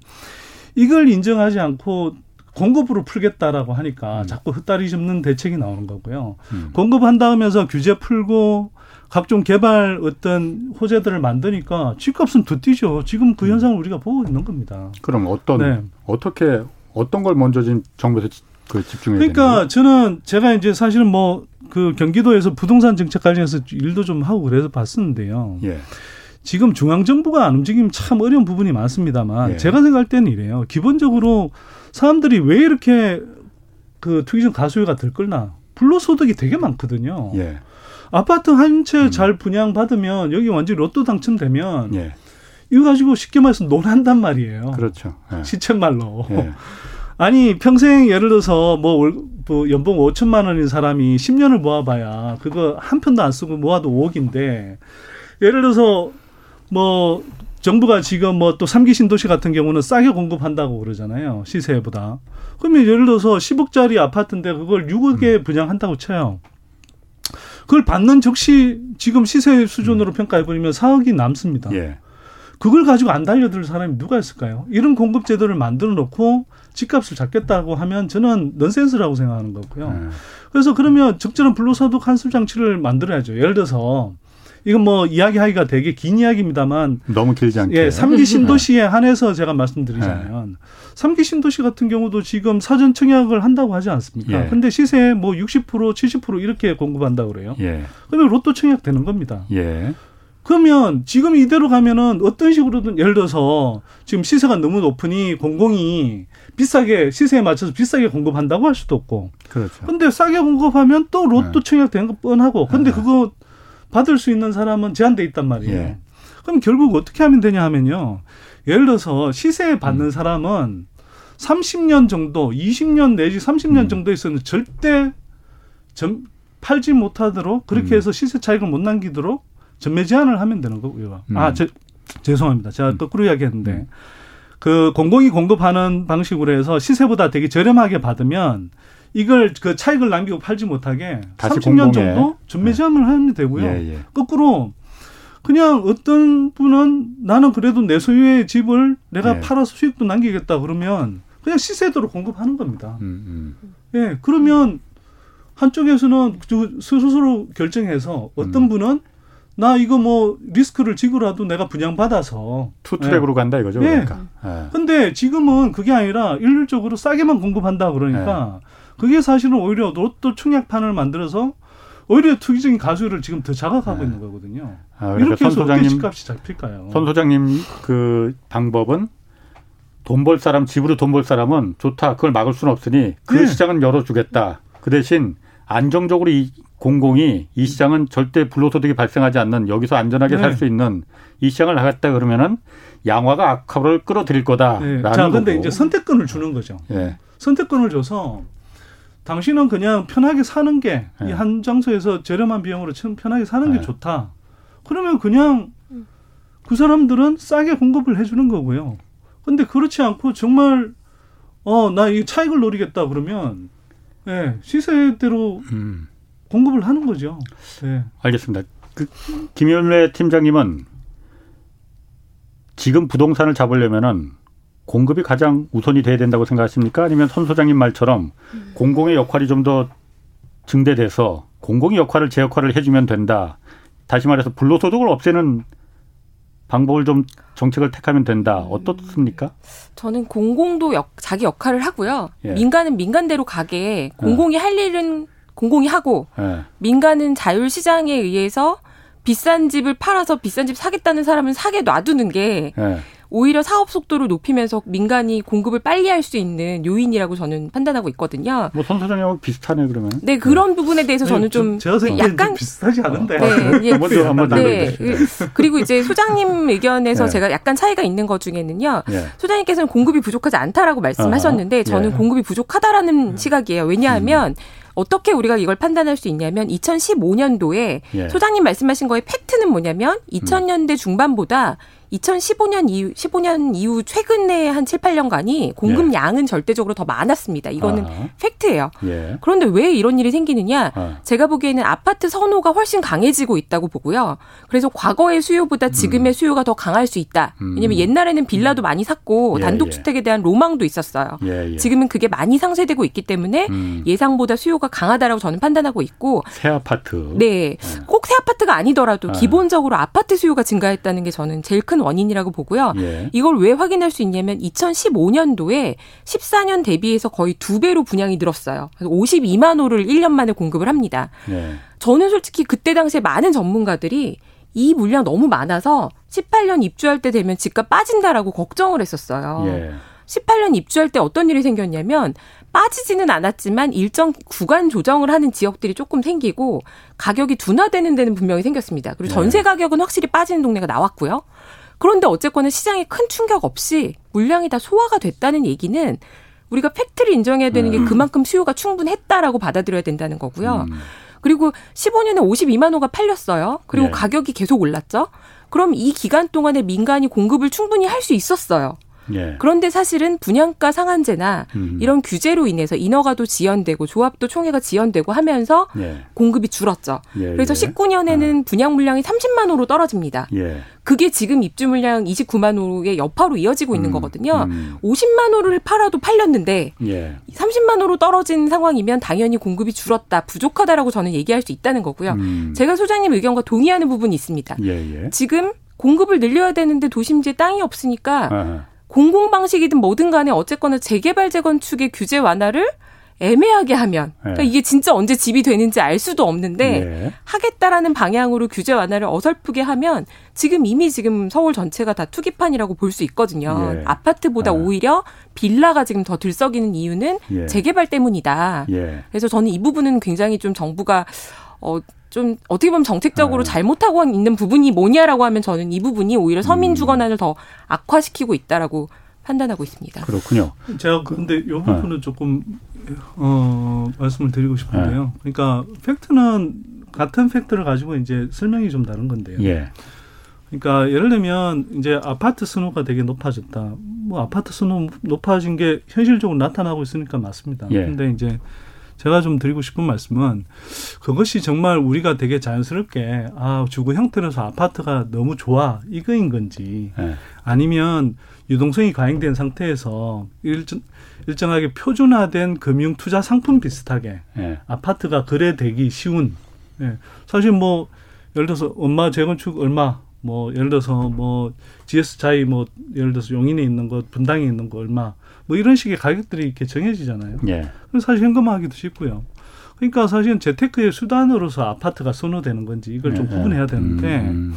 이걸 인정하지 않고 공급으로 풀겠다라고 하니까 음. 자꾸 흩다리 접는 대책이 나오는 거고요. 음. 공급한다 하면서 규제 풀고 각종 개발 어떤 호재들을 만드니까 집값은 더 뛰죠. 지금 그 음. 현상을 우리가 보고 있는 겁니다. 그럼 어떤 네. 어떻게 어떤 걸 먼저 지금 정부에서 그 집중해야 그러니까 되는지? 저는 제가 이제 사실은 뭐 그 경기도에서 부동산 정책 관련해서 일도 좀 하고 그래서 봤었는데요. 예. 지금 중앙 정부가 안 움직이면 참 어려운 부분이 많습니다만 예. 제가 생각할 때는 이래요. 기본적으로 사람들이 왜 이렇게 그 투기적 가수요가 들끓나? 불로소득이 되게 많거든요. 예. 아파트 한 채잘 음. 분양 받으면 여기 완전 로또 당첨되면 예. 이거 가지고 쉽게 말해서 논한단 말이에요. 그렇죠. 예. 시쳇말로. 예. 아니 평생 예를 들어서 뭐, 월, 뭐 연봉 5천만 원인 사람이 10년을 모아봐야 그거 한 편도 안 쓰고 모아도 5억인데 예를 들어서 뭐 정부가 지금 뭐 또 삼기 신도시 같은 경우는 싸게 공급한다고 그러잖아요. 시세보다. 그러면 예를 들어서 10억짜리 아파트인데 그걸 6억에 음. 분양한다고 쳐요. 그걸 받는 즉시 지금 시세 수준으로 음. 평가해버리면 4억이 남습니다. 예. 그걸 가지고 안 달려들 사람이 누가 있을까요? 이런 공급 제도를 만들어 놓고 집값을 잡겠다고 하면 저는 넌센스라고 생각하는 거고요. 음. 그래서 그러면 적절한 불로소득 환수 장치를 만들어야죠. 예를 들어서 이건 뭐 이야기하기가 되게 긴 이야기입니다만 너무 길지 않게. 예, 삼기 신도시에 한해서 제가 말씀드리자면 네. 삼기 신도시 같은 경우도 지금 사전 청약을 한다고 하지 않습니까? 예. 근데 시세 뭐 60% 70% 이렇게 공급한다 그래요. 예. 그러면 로또 청약 되는 겁니다. 예. 그러면 지금 이대로 가면은 어떤 식으로든 예를 들어서 지금 시세가 너무 높으니 공공이 비싸게 시세에 맞춰서 비싸게 공급한다고 할 수도 없고. 그렇죠. 근데 싸게 공급하면 또 로또 네. 청약 되는 거 뻔하고. 근데 네. 그거 받을 수 있는 사람은 제한돼 있단 말이에요. 예. 그럼 결국 어떻게 하면 되냐 하면요. 예를 들어서 시세 받는 음. 사람은 30년 정도, 20년 내지 30년 음. 정도 있으면 절대 점, 팔지 못하도록 그렇게 음. 해서 시세 차익을 못 남기도록 전매 제한을 하면 되는 거고요. 음. 아, 제, 죄송합니다. 제가 음. 거꾸로 이야기했는데 음. 그 공공이 공급하는 방식으로 해서 시세보다 되게 저렴하게 받으면 이걸 그 차익을 남기고 팔지 못하게 30년 공공에. 정도 전매 제한을 네. 하면 되고요. 예, 예. 거꾸로 그냥 어떤 분은 나는 그래도 내 소유의 집을 내가 예. 팔아서 수익도 남기겠다 그러면 그냥 시세대로 공급하는 겁니다. 음, 음. 예, 그러면 한쪽에서는 스스로 결정해서 어떤 음. 분은 나 이거 뭐 리스크를 지고라도 내가 분양받아서 two track으로 예. 간다 이거죠. 예. 그러니까. 예. 근데 지금은 그게 아니라 일률적으로 싸게만 공급한다 그러니까 예. 그게 사실은 오히려 로또 청약판을 만들어서 오히려 투기적인 가수요를 지금 더 자극하고 네. 있는 거거든요. 아, 그러니까 이렇게 해서 어떻게 집값이 잡힐까요? 손 소장님 그 방법은 돈 벌 사람 집으로 돈 벌 사람은 좋다. 그걸 막을 수는 없으니 그 네. 시장은 열어주겠다. 그 대신 안정적으로 이 공공이 이 시장은 절대 불로소득이 발생하지 않는 여기서 안전하게 네. 살수 있는 이 시장을 하겠다 그러면은 양화가 악화를 끌어들일 거다라는 네. 자, 근데 이제 선택권을 주는 거죠. 네. 선택권을 줘서 당신은 그냥 편하게 사는 게 이한 네. 장소에서 저렴한 비용으로 편하게 사는 게 네. 좋다. 그러면 그냥 그 사람들은 싸게 공급을 해주는 거고요. 근데 그렇지 않고 정말 어 나 이 차익을 노리겠다 그러면 예 네, 시세대로 음. 공급을 하는 거죠. 네. 알겠습니다. 그 김현래 팀장님은 지금 부동산을 잡으려면은 공급이 가장 우선이 돼야 된다고 생각하십니까? 아니면 선 소장님 말처럼 음. 공공의 역할이 좀 더 증대돼서 공공의 역할을 제 역할을 해주면 된다. 다시 말해서 불로소득을 없애는 방법을 좀 정책을 택하면 된다. 어떻습니까? 저는 공공도 역, 자기 역할을 하고요. 예. 민간은 민간대로 가게 공공이 예. 할 일은 공공이 하고 예. 민간은 자율 시장에 의해서 비싼 집을 팔아서 비싼 집 사겠다는 사람은 사게 놔두는 게 예. 오히려 사업 속도를 높이면서 민간이 공급을 빨리 할 수 있는 요인이라고 저는 판단하고 있거든요. 뭐 선 사장님하고 비슷하네 그러면. 네 그런 네. 부분에 대해서 저는 좀 제가 약간 비슷하지 않은데. 네, 예, 먼저 한번 네. 그리고 이제 소장님 의견에서 네. 제가 약간 차이가 있는 것 중에는요. 네. 소장님께서는 공급이 부족하지 않다라고 말씀하셨는데 저는 예. 공급이 부족하다라는 음. 시각이에요. 왜냐하면 음. 어떻게 우리가 이걸 판단할 수 있냐면 2015년도에 예. 소장님 말씀하신 거의 팩트는 뭐냐면 2000년대 중반보다 2015년 이후 15년 이후 최근에 한 7, 8년간이 공급 예. 양은 절대적으로 더 많았습니다. 이거는 아. 팩트예요. 예. 그런데 왜 이런 일이 생기느냐? 아. 제가 보기에는 아파트 선호가 훨씬 강해지고 있다고 보고요. 그래서 과거의 수요보다 지금의 음. 수요가 더 강할 수 있다. 음. 왜냐면 옛날에는 빌라도 많이 샀고 예, 단독 주택에 예. 대한 로망도 있었어요. 예, 지금은 그게 많이 상쇄되고 있기 때문에 음. 예상보다 수요가 강하다라고 저는 판단하고 있고 새 아파트. 네. 꼭 새 아파트가 아니더라도 기본적으로 아파트 수요가 증가했다는 게 저는 제일 큰큰 원인이라고 보고요. 예. 이걸 왜 확인할 수 있냐면 2015년도에 14년 대비해서 거의 두 배로 분양이 늘었어요. 그래서 52만 호를 1년 만에 공급을 합니다. 예. 저는 솔직히 그때 당시에 많은 전문가들이 이 물량 너무 많아서 18년 입주할 때 되면 집값 빠진다라고 걱정을 했었어요. 예. 18년 입주할 때 어떤 일이 생겼냐면 빠지지는 않았지만 일정 구간 조정을 하는 지역들이 조금 생기고 가격이 둔화되는 데는 분명히 생겼습니다. 그리고 전세 네. 가격은 확실히 빠지는 동네가 나왔고요. 그런데 어쨌거나 시장에 큰 충격 없이 물량이 다 소화가 됐다는 얘기는 우리가 팩트를 인정해야 되는 게 음. 그만큼 수요가 충분했다라고 받아들여야 된다는 거고요. 음. 그리고 15년에 52만 호가 팔렸어요. 그리고 네. 가격이 계속 올랐죠. 그럼 이 기간 동안에 민간이 공급을 충분히 할 수 있었어요. 예. 그런데 사실은 분양가 상한제나 음. 이런 규제로 인해서 인허가도 지연되고 조합도 총회가 지연되고 하면서 예. 공급이 줄었죠. 예, 그래서 19년에는 예. 분양 물량이 30만 호로 떨어집니다. 예. 그게 지금 입주 물량 29만 호의 여파로 이어지고 있는 음. 거거든요. 음. 50만 호를 팔아도 팔렸는데 30만 예. 호로 떨어진 상황이면 당연히 공급이 줄었다, 부족하다라고 저는 얘기할 수 있다는 거고요. 음. 제가 소장님 의견과 동의하는 부분이 있습니다. 지금 공급을 늘려야 되는데 도심지에 땅이 없으니까 아하. 공공 방식이든 뭐든 간에 어쨌거나 재개발 재건축의 규제 완화를 애매하게 하면 그러니까 네. 이게 진짜 언제 집이 되는지 알 수도 없는데 네. 하겠다라는 방향으로 규제 완화를 어설프게 하면 지금 이미 지금 서울 전체가 다 투기판이라고 볼 수 있거든요. 예. 아파트보다 네. 오히려 빌라가 지금 더 들썩이는 이유는 예. 재개발 때문이다. 예. 그래서 저는 이 부분은 굉장히 좀 정부가 어, 좀 어떻게 보면 정책적으로 네. 잘못하고 있는 부분이 뭐냐라고 하면 저는 이 부분이 오히려 서민 음. 주거난을 더 악화시키고 있다라고 판단하고 있습니다. 그렇군요. 제가 근데 이 부분은 네. 조금 어, 말씀을 드리고 싶은데요. 네. 그러니까 팩트는 같은 팩트를 가지고 이제 설명이 좀 다른 건데요. 예. 그러니까 예를 들면 이제 아파트 선호가 되게 높아졌다. 뭐 아파트 선호 높아진 게 현실적으로 나타나고 있으니까 맞습니다. 예. 근데 이제 제가 좀 드리고 싶은 말씀은 그것이 정말 우리가 되게 자연스럽게 아 주거 형태로서 아파트가 너무 좋아 이거인 건지 네. 아니면 유동성이 과잉된 상태에서 일정, 일정하게 표준화된 금융 투자 상품 비슷하게 네. 아파트가 거래되기 쉬운 예. 사실 뭐 예를 들어서 엄마 재건축 얼마 뭐 예를 들어서 뭐 GS 자이 뭐 예를 들어서 용인에 있는 것, 분당에 있는 거 얼마 뭐 이런 식의 가격들이 이렇게 정해지잖아요. 예. 그래서 사실 현금화하기도 쉽고요. 그러니까 사실은 재테크의 수단으로서 아파트가 선호되는 건지 이걸 좀 예. 구분해야 되는데 음.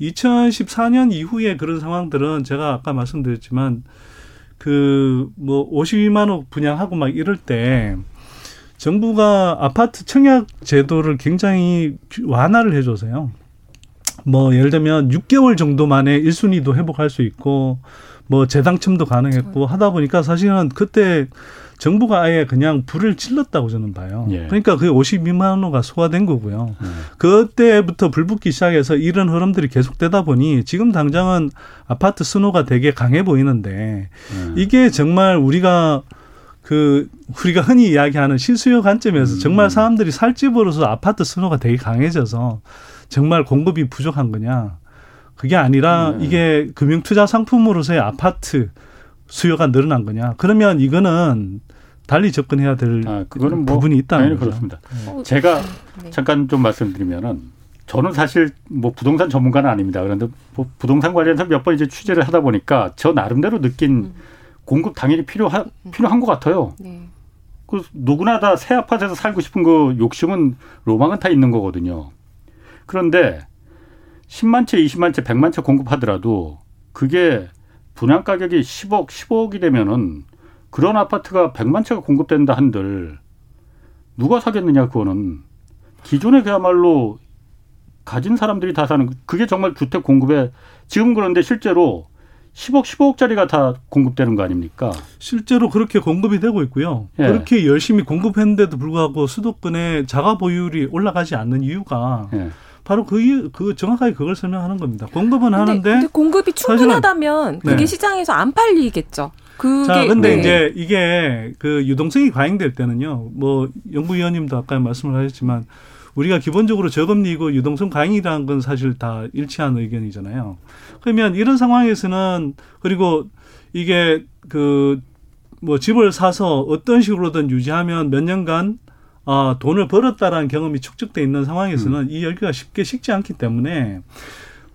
2014년 이후에 그런 상황들은 제가 아까 말씀드렸지만 그 뭐 52만 원 분양하고 막 이럴 때 정부가 아파트 청약 제도를 굉장히 완화를 해줘서요. 뭐 예를 들면 6개월 정도 만에 1순위도 회복할 수 있고 뭐 재당첨도 가능했고 그렇죠. 하다 보니까 사실은 그때 정부가 아예 그냥 불을 찔렀다고 저는 봐요. 예. 그러니까 그게 52만 원가 소화된 거고요. 예. 그때부터 불 붙기 시작해서 이런 흐름들이 계속되다 보니 지금 당장은 아파트 순호가 되게 강해 보이는데 예. 이게 정말 우리가 그 우리가 흔히 이야기하는 실수요 관점에서 음. 정말 사람들이 살 집으로서 아파트 순호가 되게 강해져서 정말 공급이 부족한 거냐? 그게 아니라 네. 이게 금융투자 상품으로서의 아파트 수요가 늘어난 거냐? 그러면 이거는 달리 접근해야 될 아, 그거는 뭐 부분이 있다는 거죠. 그렇습니다. 네. 제가 네. 잠깐 좀 말씀드리면은 저는 사실 뭐 부동산 전문가는 아닙니다. 그런데 뭐 부동산 관련해서 몇 번 이제 취재를 하다 보니까 저 나름대로 느낀 음. 공급 당연히 필요한 음. 필요한 것 같아요. 네. 그 누구나 다 새 아파트에서 살고 싶은 그 욕심은 로망은 다 있는 거거든요. 그런데 10만 채, 20만 채, 100만 채 공급하더라도 그게 분양 가격이 10억, 15억이 되면은 그런 아파트가 100만 채가 공급된다 한들 누가 사겠느냐 그거는 기존에 그야말로 가진 사람들이 다 사는 그게 정말 주택 공급에 지금 그런데 실제로 10억, 15억짜리가 다 공급되는 거 아닙니까? 실제로 그렇게 공급이 되고 있고요. 예. 그렇게 열심히 공급했는데도 불구하고 수도권의 자가 보유율이 올라가지 않는 이유가 예. 바로 그, 그 정확하게 그걸 설명하는 겁니다. 공급은 근데, 하는데 근데 공급이 충분하다면 그게 네. 시장에서 안 팔리겠죠. 그게 자, 근데 네. 이제 이게 그 유동성이 과잉될 때는요. 뭐 연구위원님도 아까 말씀을 하셨지만 우리가 기본적으로 저금리고 유동성 과잉이라는 건 사실 다 일치한 의견이잖아요. 그러면 이런 상황에서는 그리고 이게 그 뭐 집을 사서 어떤 식으로든 유지하면 몇 년간 어, 돈을 벌었다라는 경험이 축적돼 있는 상황에서는 음. 이 열기가 쉽게 식지 않기 때문에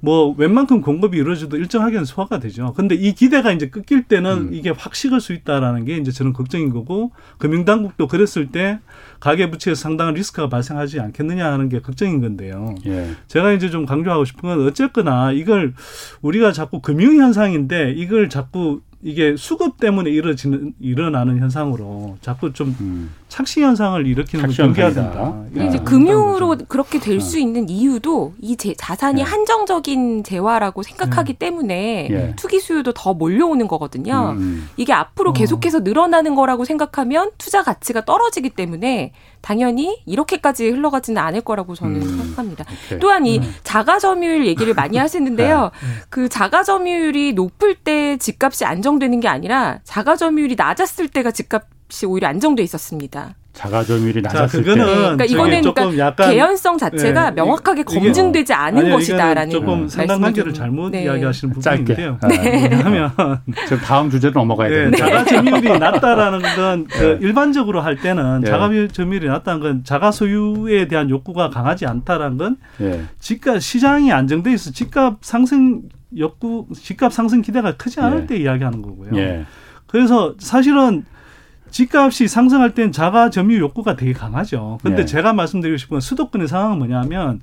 뭐 웬만큼 공급이 이루어져도 일정하게는 소화가 되죠. 근데 이 기대가 이제 끊길 때는 음. 이게 확 식을 수 있다라는 게 이제 저는 걱정인 거고 금융당국도 그랬을 때 가계 부채에서 상당한 리스크가 발생하지 않겠느냐 하는 게 걱정인 건데요. 예. 제가 이제 좀 강조하고 싶은 건 어쨌거나 이걸 우리가 자꾸 금융 현상인데 이걸 자꾸 이게 수급 때문에 이루어지는 일어나는 현상으로 자꾸 좀 음. 착시 현상을 일으키는 걸 경계해야 된다. 이제 금융으로 그렇게 될수 어. 있는 이유도 이 제, 자산이 네. 한정적인 재화라고 생각하기 네. 때문에 예. 투기 수요도 더 몰려오는 거거든요. 음. 음. 이게 앞으로 어. 계속해서 늘어나는 거라고 생각하면 투자 가치가 떨어지기 때문에 당연히 이렇게까지 흘러가지는 않을 거라고 저는 음. 생각합니다. 오케이. 또한 이 음. 자가 점유율 얘기를 많이 하시는데요. 네. 그 자가 점유율이 높을 때 집값이 안정되는 게 아니라 자가 점유율이 낮았을 때가 집값 이 오히려 안정돼 있었습니다. 자가 점유율이 낮았을 자, 그거는 때. 그러니까 이거는 그러니까 약간, 개연성 자체가 네, 명확하게 검증되지 않은 아니요, 것이다라는 조금 상당 관계를 잘못 네. 이야기하시는 부분인데요. 네. 왜냐하면 지금 다음 주제로 넘어가야 네, 되는데 자가 점유율이 낮다라는 건그 네. 일반적으로 할 때는 네. 자가 점유율이 낮다는 건 자가 소유에 대한 욕구가 강하지 않다라는 건 네. 집값 시장이 안정돼 있어 집값 상승 욕구 집값 상승 기대가 크지 않을 때 이야기하는 거고요. 그래서 사실은 집값이 상승할 땐 자가 점유 욕구가 되게 강하죠. 근데 네. 제가 말씀드리고 싶은 건 수도권의 상황은 뭐냐면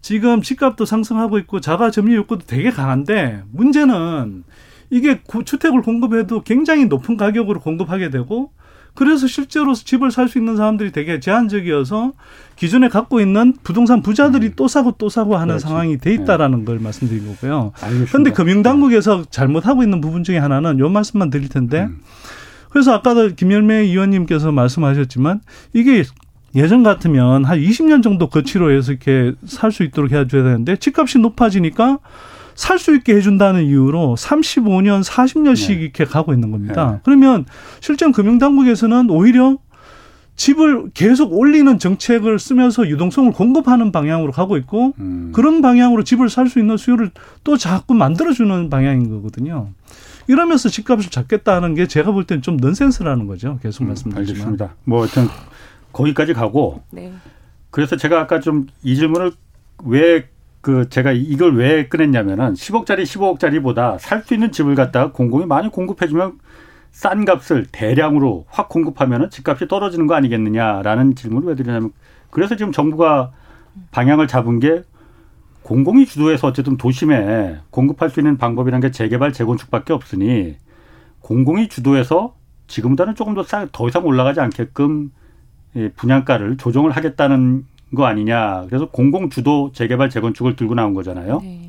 지금 집값도 상승하고 있고 자가 점유 욕구도 되게 강한데 문제는 이게 주택을 공급해도 굉장히 높은 가격으로 공급하게 되고 그래서 실제로 집을 살 수 있는 사람들이 되게 제한적이어서 기존에 갖고 있는 부동산 부자들이 음. 또 사고 또 사고 하는 그렇지. 상황이 돼 있다라는 네. 걸 말씀드린 거고요. 그런데 금융당국에서 잘못하고 있는 부분 중에 하나는 요 말씀만 드릴 텐데 음. 그래서 아까도 김열매 의원님께서 말씀하셨지만 이게 예전 같으면 한 20년 정도 거치로 해서 이렇게 살 수 있도록 해줘야 되는데 집값이 높아지니까 살 수 있게 해준다는 이유로 35년, 40년씩 네. 이렇게 가고 있는 겁니다. 네. 그러면 실제 금융당국에서는 오히려 집을 계속 올리는 정책을 쓰면서 유동성을 공급하는 방향으로 가고 있고 음. 그런 방향으로 집을 살 수 있는 수요를 또 자꾸 만들어주는 방향인 거거든요. 이러면서 집값을 잡겠다는 게 제가 볼 때는 좀 넌센스라는 거죠. 계속 음, 말씀드리지만. 알겠습니다. 뭐 하여튼 거기까지 가고 네. 그래서 제가 아까 좀 이 질문을 왜 그 제가 이걸 왜 꺼냈냐면은 10억짜리 15억짜리보다 살 수 있는 집을 갖다가 공공이 많이 공급해주면 싼 값을 대량으로 확 공급하면은 집값이 떨어지는 거 아니겠느냐라는 질문을 왜 드리냐면 그래서 지금 정부가 방향을 잡은 게 공공이 주도해서 어쨌든 도심에 공급할 수 있는 방법이라는 게 재개발 재건축밖에 없으니 공공이 주도해서 지금보다는 조금 더 싸, 더 이상 올라가지 않게끔 분양가를 조정을 하겠다는 거 아니냐. 그래서 공공 주도 재개발 재건축을 들고 나온 거잖아요. 네.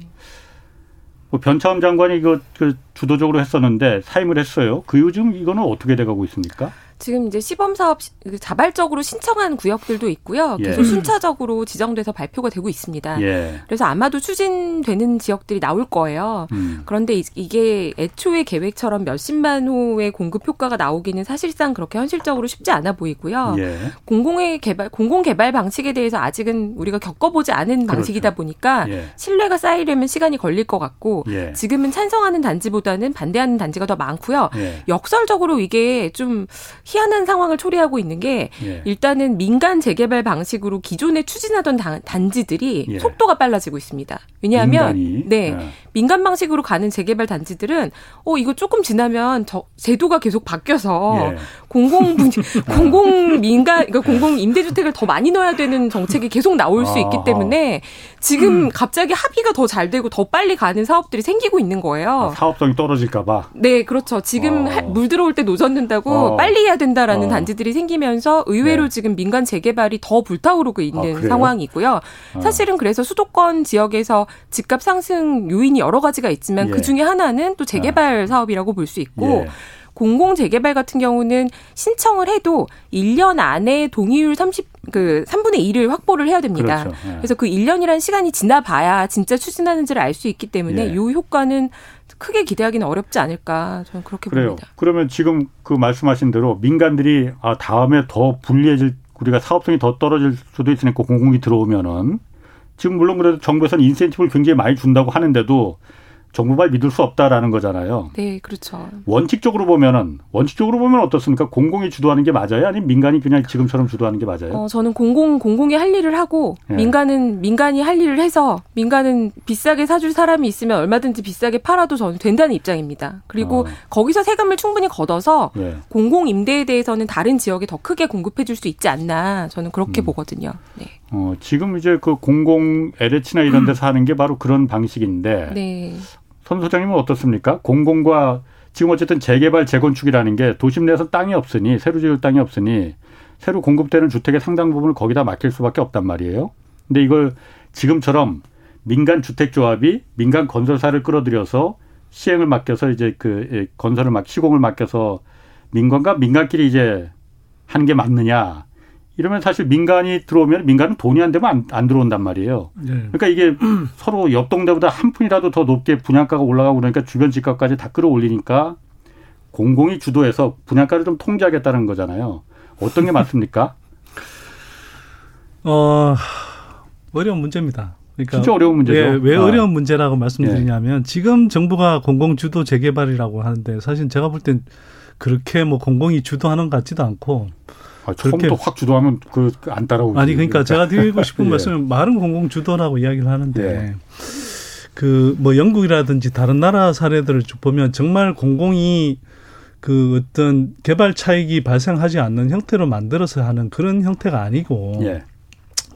뭐 변차흠 장관이 이거 그 주도적으로 했었는데 사임을 했어요. 그 요즘 이거는 어떻게 돼가고 있습니까? 지금 이제 시범 사업 그 자발적으로 신청한 구역들도 있고요. 예. 계속 순차적으로 지정돼서 발표가 되고 있습니다. 예. 그래서 아마도 추진되는 지역들이 나올 거예요. 음. 그런데 이게 애초에 계획처럼 몇십만 호의 공급 효과가 나오기는 사실상 그렇게 현실적으로 쉽지 않아 보이고요. 예. 공공의 개발 공공 개발 방식에 대해서 아직은 우리가 겪어보지 않은 그렇죠. 방식이다 보니까 예. 신뢰가 쌓이려면 시간이 걸릴 것 같고 예. 지금은 찬성하는 단지보다는 반대하는 단지가 더 많고요. 예. 역설적으로 이게 좀 희한한 상황을 초래하고 있는 게 예. 일단은 민간 재개발 방식으로 기존에 추진하던 단, 지들이 예. 속도가 빨라지고 있습니다. 왜냐하면 민간이? 네 예. 민간 방식으로 가는 재개발 단지들은 어 이거 조금 지나면 저 제도가 계속 바뀌어서 예. 공공 분 공공 민간 그러니까 공공 임대주택을 더 많이 넣어야 되는 정책이 계속 나올 수 있기 때문에 지금 음. 갑자기 합의가 더 잘 되고 더 빨리 가는 사업들이 생기고 있는 거예요. 아, 사업성이 떨어질까봐. 네, 그렇죠. 지금 어. 물 들어올 때 노젓는다고 어. 빨리 해야 된다라는 어. 단지들이 생기면서 의외로 네. 지금 민간 재개발이 더 불타오르고 있는 아, 상황이고요. 어. 사실은 그래서 수도권 지역에서 집값 상승 요인이 여러 가지가 있지만 예. 그 중에 하나는 또 재개발 아. 사업이라고 볼 수 있고. 예. 공공 재개발 같은 경우는 신청을 해도 1년 안에 동의율 30, 그 3분의 1을 확보를 해야 됩니다. 그렇죠. 예. 그래서 그 1년이라는 시간이 지나봐야 진짜 추진하는지를 알 수 있기 때문에 예. 이 효과는 크게 기대하기는 어렵지 않을까 저는 그렇게 그래요. 봅니다. 그러면 지금 그 말씀하신 대로 민간들이 아 다음에 더 불리해질 우리가 사업성이 더 떨어질 수도 있으니까 공공이 들어오면은 지금 물론 그래도 정부에서는 인센티브를 굉장히 많이 준다고 하는데도 정부발 믿을 수 없다라는 거잖아요. 네, 그렇죠. 원칙적으로 보면은 원칙적으로 보면 어떻습니까? 공공이 주도하는 게 맞아요? 아니면 민간이 그냥 지금처럼 주도하는 게 맞아요? 어, 저는 공공 공공이 할 일을 하고 네. 민간은 민간이 할 일을 해서 민간은 비싸게 사줄 사람이 있으면 얼마든지 비싸게 팔아도 저는 된다는 입장입니다. 그리고 어. 거기서 세금을 충분히 걷어서 네. 공공 임대에 대해서는 다른 지역에 더 크게 공급해 줄 수 있지 않나 저는 그렇게 음. 보거든요. 네. 어, 지금 이제 그 공공 LH나 이런 데서 하는 게 바로 그런 방식인데 네. 선 소장님은 어떻습니까? 공공과 지금 어쨌든 재개발 재건축이라는 게 도심 내에서 땅이 없으니 새로 지을 땅이 없으니 새로 공급되는 주택의 상당 부분을 거기다 맡길 수밖에 없단 말이에요. 근데 이걸 지금처럼 민간 주택 조합이 민간 건설사를 끌어들여서 시행을 맡겨서 이제 그 예, 건설을 막 시공을 맡겨서 민간과 민간끼리 이제 하는 게 맞느냐 이러면 사실 민간이 들어오면 민간은 돈이 안 되면 안, 안 들어온단 말이에요. 네. 그러니까 이게 서로 옆 동네보다 한 푼이라도 더 높게 분양가가 올라가고 그러니까 주변 집값까지 다 끌어올리니까 공공이 주도해서 분양가를 좀 통제하겠다는 거잖아요. 어떤 게 맞습니까? 어, 어려운 문제입니다. 그러니까 진짜 어려운 문제죠. 왜, 왜 아. 어려운 문제라고 말씀드리냐면 예. 지금 정부가 공공 주도 재개발이라고 하는데 사실 제가 볼 땐 그렇게 뭐 공공이 주도하는 것 같지도 않고 아, 처음부터 확 주도하면 그 안 따라오지. 아니 그러니까 제가 드리고 싶은 예. 말씀은 말은 공공 주도라고 이야기를 하는데 예. 그뭐 영국이라든지 다른 나라 사례들을 보면 정말 공공이 그 어떤 개발 차익이 발생하지 않는 형태로 만들어서 하는 그런 형태가 아니고 예.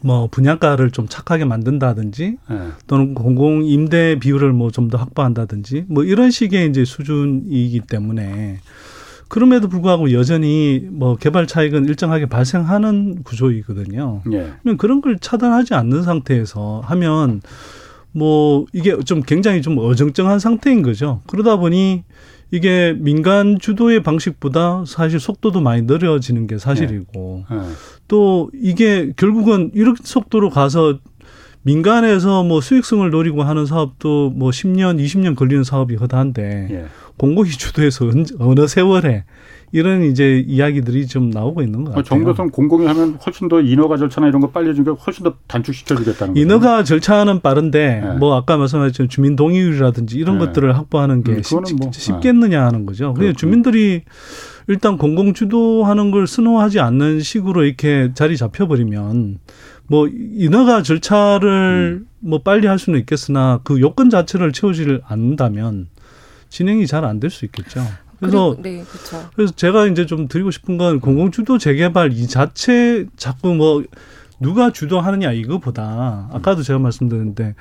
뭐 분양가를 좀 착하게 만든다든지 예. 또는 공공 임대 비율을 뭐 좀 더 확보한다든지 뭐 이런 식의 이제 수준이기 때문에 그럼에도 불구하고 여전히 뭐 개발 차익은 일정하게 발생하는 구조이거든요. 예. 그러면 그런 걸 차단하지 않는 상태에서 하면 뭐 이게 좀 굉장히 좀 어정쩡한 상태인 거죠. 그러다 보니 이게 민간 주도의 방식보다 사실 속도도 많이 느려지는 게 사실이고 예. 예. 또 이게 결국은 이런 속도로 가서 민간에서 뭐 수익성을 노리고 하는 사업도 뭐 10년, 20년 걸리는 사업이 허다한데 예. 공공이 주도해서 어느 세월에 이런 이제 이야기들이 좀 나오고 있는 것 같아요. 정부에서는 공공이 하면 훨씬 더 인허가 절차나 이런 거 빨리 해주니까 훨씬 더 단축시켜주겠다는 거죠. 인허가 절차는 빠른데 네. 뭐 아까 말씀하셨지만 주민 동의율이라든지 이런 네. 것들을 확보하는 게 음, 뭐, 쉽 겠느냐 하는 거죠. 그냥 주민들이 일단 공공 주도하는 걸 선호하지 않는 식으로 이렇게 자리 잡혀버리면 뭐 인허가 절차를 음. 뭐 빨리 할 수는 있겠으나 그 요건 자체를 채우지를 않는다면 진행이 잘 안 될 수 있겠죠. 그래서 그리고, 네, 그렇죠. 그래서 제가 이제 좀 드리고 싶은 건 공공주도 재개발 이 자체 자꾸 뭐 누가 주도하느냐 이거보다 아까도 제가 말씀드렸는데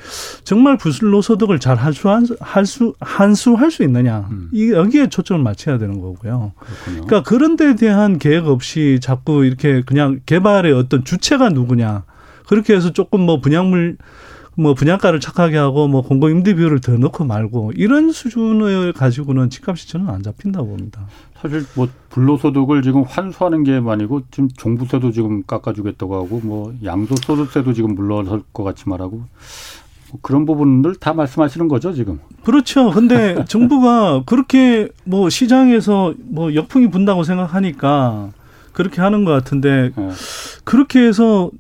정말 불로소득을 잘 할수 할수 한수할 수 있느냐 음. 이 여기에 초점을 맞춰야 되는 거고요. 그렇군요. 그러니까 그런 데 대한 계획 없이 자꾸 이렇게 그냥 개발의 어떤 주체가 누구냐 그렇게 해서 조금 뭐 분양물 뭐 분양가를 착하게 하고 뭐 공공 임대 비율을 더 넣고 말고 이런 수준을 가지고는 집값이 저는 안 잡힌다고 봅니다. 사실 뭐 불로소득을 지금 환수하는 게 아니고 지금 종부세도 지금 깎아주겠다고 하고 뭐 양도소득세도 지금 물러설 것 같이 말하고 뭐 그런 부분들 다 말씀하시는 거죠 지금? 그렇죠. 근데 정부가 그렇게 뭐 시장에서 뭐 역풍이 분다고 생각하니까 그렇게 하는 것 같은데 네. 그렇게 해서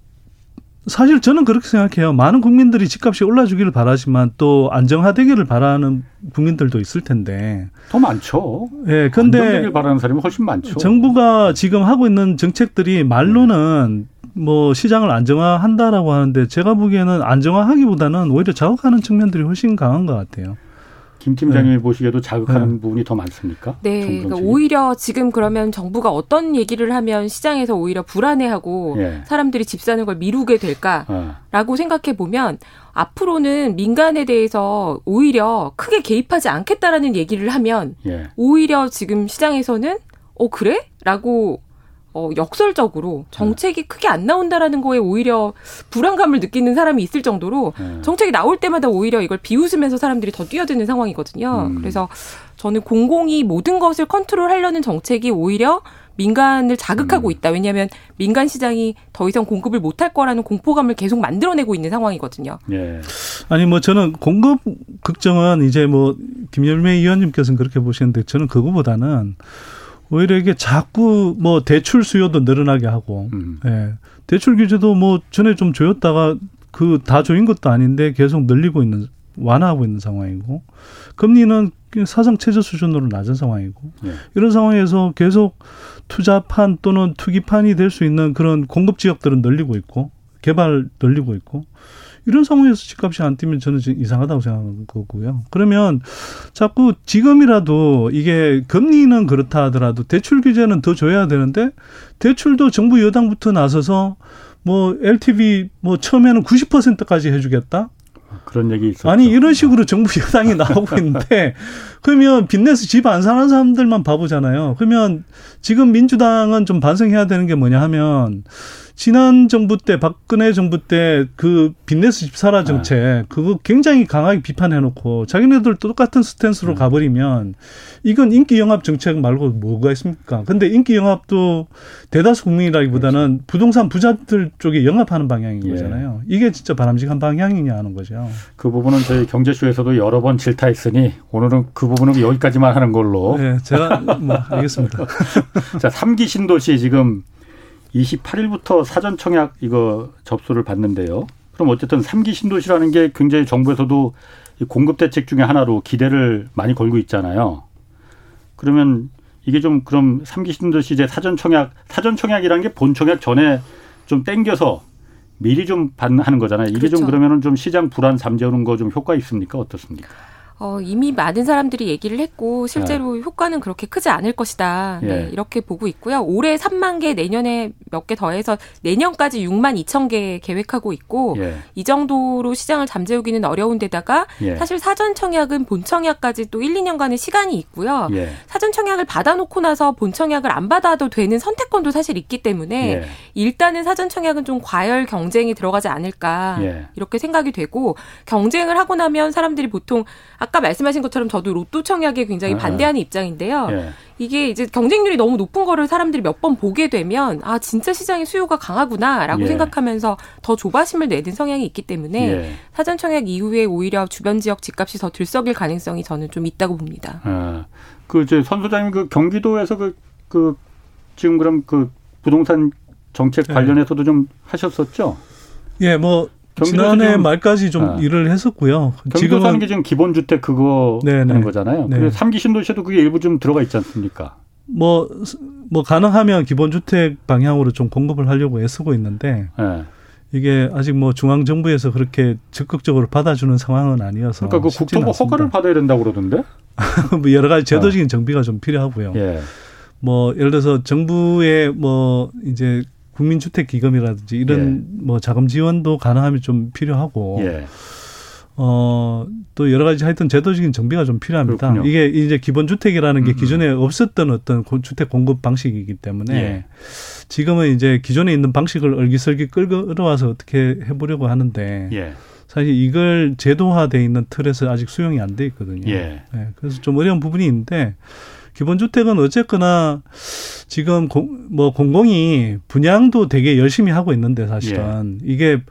사실 저는 그렇게 생각해요. 많은 국민들이 집값이 올라주기를 바라지만 또 안정화되기를 바라는 국민들도 있을 텐데. 더 많죠. 예, 네, 근데. 안정되기를 바라는 사람이 훨씬 많죠. 정부가 지금 하고 있는 정책들이 말로는 뭐 시장을 안정화한다라고 하는데 제가 보기에는 안정화하기보다는 오히려 자극하는 측면들이 훨씬 강한 것 같아요. 김 팀장님이 네. 보시기에도 자극하는 네. 부분이 더 많습니까? 네. 그러니까 오히려 지금 그러면 정부가 어떤 얘기를 하면 시장에서 오히려 불안해하고 예. 사람들이 집 사는 걸 미루게 될까라고 어. 생각해 보면 앞으로는 민간에 대해서 오히려 크게 개입하지 않겠다라는 얘기를 하면 예. 오히려 지금 시장에서는 어 그래? 라고 어, 역설적으로 정책이 네. 크게 안 나온다라는 거에 오히려 불안감을 느끼는 사람이 있을 정도로 네. 정책이 나올 때마다 오히려 이걸 비웃으면서 사람들이 더 뛰어드는 상황이거든요. 음. 그래서 저는 공공이 모든 것을 컨트롤하려는 정책이 오히려 민간을 자극하고 음. 있다. 왜냐하면 민간 시장이 더 이상 공급을 못할 거라는 공포감을 계속 만들어내고 있는 상황이거든요. 예. 아니 뭐 저는 공급 걱정은 이제 뭐 김열매 의원님께서는 그렇게 보시는데 저는 그거보다는 오히려 이게 자꾸 뭐 대출 수요도 늘어나게 하고, 음. 예. 대출 규제도 뭐 전에 좀 조였다가 그 다 조인 것도 아닌데 계속 늘리고 있는 완화하고 있는 상황이고, 금리는 사상 최저 수준으로 낮은 상황이고, 예. 이런 상황에서 계속 투자판 또는 투기판이 될 수 있는 그런 공급 지역들은 늘리고 있고, 개발 늘리고 있고, 이런 상황에서 집값이 안 뛰면 저는 이상하다고 생각하는 거고요. 그러면 자꾸 지금이라도 이게 금리는 그렇다 하더라도 대출 규제는 더 줘야 되는데 대출도 정부 여당부터 나서서 뭐 LTV 뭐 처음에는 90%까지 해주겠다. 그런 얘기 있었죠. 아니 이런 식으로 정부 여당이 나오고 있는데 그러면 빚내서 집 안 사는 사람들만 바보잖아요. 그러면 지금 민주당은 좀 반성해야 되는 게 뭐냐 하면 지난 정부 때 박근혜 정부 때 그 빚내서 집 사라 정책 네. 그거 굉장히 강하게 비판해놓고 자기네들 똑같은 스탠스로 네. 가버리면 이건 인기 영합 정책 말고 뭐가 있습니까? 근데 인기 영합도 대다수 국민이라기보다는 그렇죠. 부동산 부자들 쪽에 영합하는 방향인 예. 거잖아요. 이게 진짜 바람직한 방향이냐 하는 거죠. 그 부분은 저희 경제쇼에서도 여러 번 질타했으니 오늘은 그 부분 은 여기까지만 하는 걸로. 네, 제가 뭐 알겠습니다. 자, 3기 신도시 지금 28일부터 사전 청약 이거 접수를 받는데요. 그럼 어쨌든 3기 신도시라는 게 굉장히 정부에서도 공급 대책 중에 하나로 기대를 많이 걸고 있잖아요. 그러면 이게 좀 그럼 3기 신도시 이제 사전 청약 사전 청약이라는 게 본 청약 전에 좀 땡겨서 미리 좀 하는 거잖아요. 이게 그렇죠. 좀 그러면은 좀 시장 불안 잠재우는 거 좀 효과 있습니까? 어떻습니까? 어, 이미 많은 사람들이 얘기를 했고 실제로 네. 효과는 그렇게 크지 않을 것이다. 네, 예. 이렇게 보고 있고요. 올해 3만 개, 내년에 몇 개 더해서 내년까지 6만 2천 개 계획하고 있고 예. 이 정도로 시장을 잠재우기는 어려운 데다가 예. 사실 사전 청약은 본 청약까지 또 1, 2년간의 시간이 있고요. 청약을 받아놓고 나서 본 청약을 안 받아도 되는 선택권도 사실 있기 때문에 예. 일단은 사전 청약은 좀 과열 경쟁이 들어가지 않을까 예. 이렇게 생각이 되고 경쟁을 하고 나면 사람들이 보통 아까 말씀하신 것처럼 저도 로또 청약에 굉장히 아, 반대하는 입장인데요. 예. 이게 이제 경쟁률이 너무 높은 거를 사람들이 몇 번 보게 되면 아 진짜 시장의 수요가 강하구나라고 예. 생각하면서 더 조바심을 내는 성향이 있기 때문에 예. 사전 청약 이후에 오히려 주변 지역 집값이 더 들썩일 가능성이 저는 좀 있다고 봅니다. 아, 그 이제 선 소장님 그 경기도에서 그, 그 지금 그럼 그 부동산 정책 네. 관련해서도 좀 하셨었죠? 예, 뭐 지난해 말까지 좀 아. 일을 했었고요. 지금 사는 게 지금 기본 주택 그거 네네. 하는 거잖아요. 네. 그래서 3기 신도시도 그게 일부 좀 들어가 있지 않습니까? 뭐, 뭐 가능하면 기본 주택 방향으로 좀 공급을 하려고 애쓰고 있는데 네. 이게 아직 뭐 중앙 정부에서 그렇게 적극적으로 받아주는 상황은 아니어서 그러니까 그 국토부 않습니다. 허가를 받아야 된다고 그러던데 뭐 여러 가지 제도적인 정비가 좀 필요하고요. 예. 뭐 예를 들어서 정부의 뭐 이제 국민주택 기금이라든지 이런 예. 뭐 자금 지원도 가능하면 좀 필요하고 예. 어, 또 여러 가지 하여튼 제도적인 정비가 좀 필요합니다. 그렇군요. 이게 이제 기본 주택이라는 게 음, 음. 기존에 없었던 어떤 주택 공급 방식이기 때문에 예. 지금은 이제 기존에 있는 방식을 얼기설기 끌어와서 어떻게 해보려고 하는데 예. 사실 이걸 제도화돼 있는 틀에서 아직 수용이 안 돼 있거든요. 예. 네, 그래서 좀 어려운 부분이 있는데 기본주택은 어쨌거나 지금 공, 뭐 공공이 분양도 되게 열심히 하고 있는데 사실은 예. 이게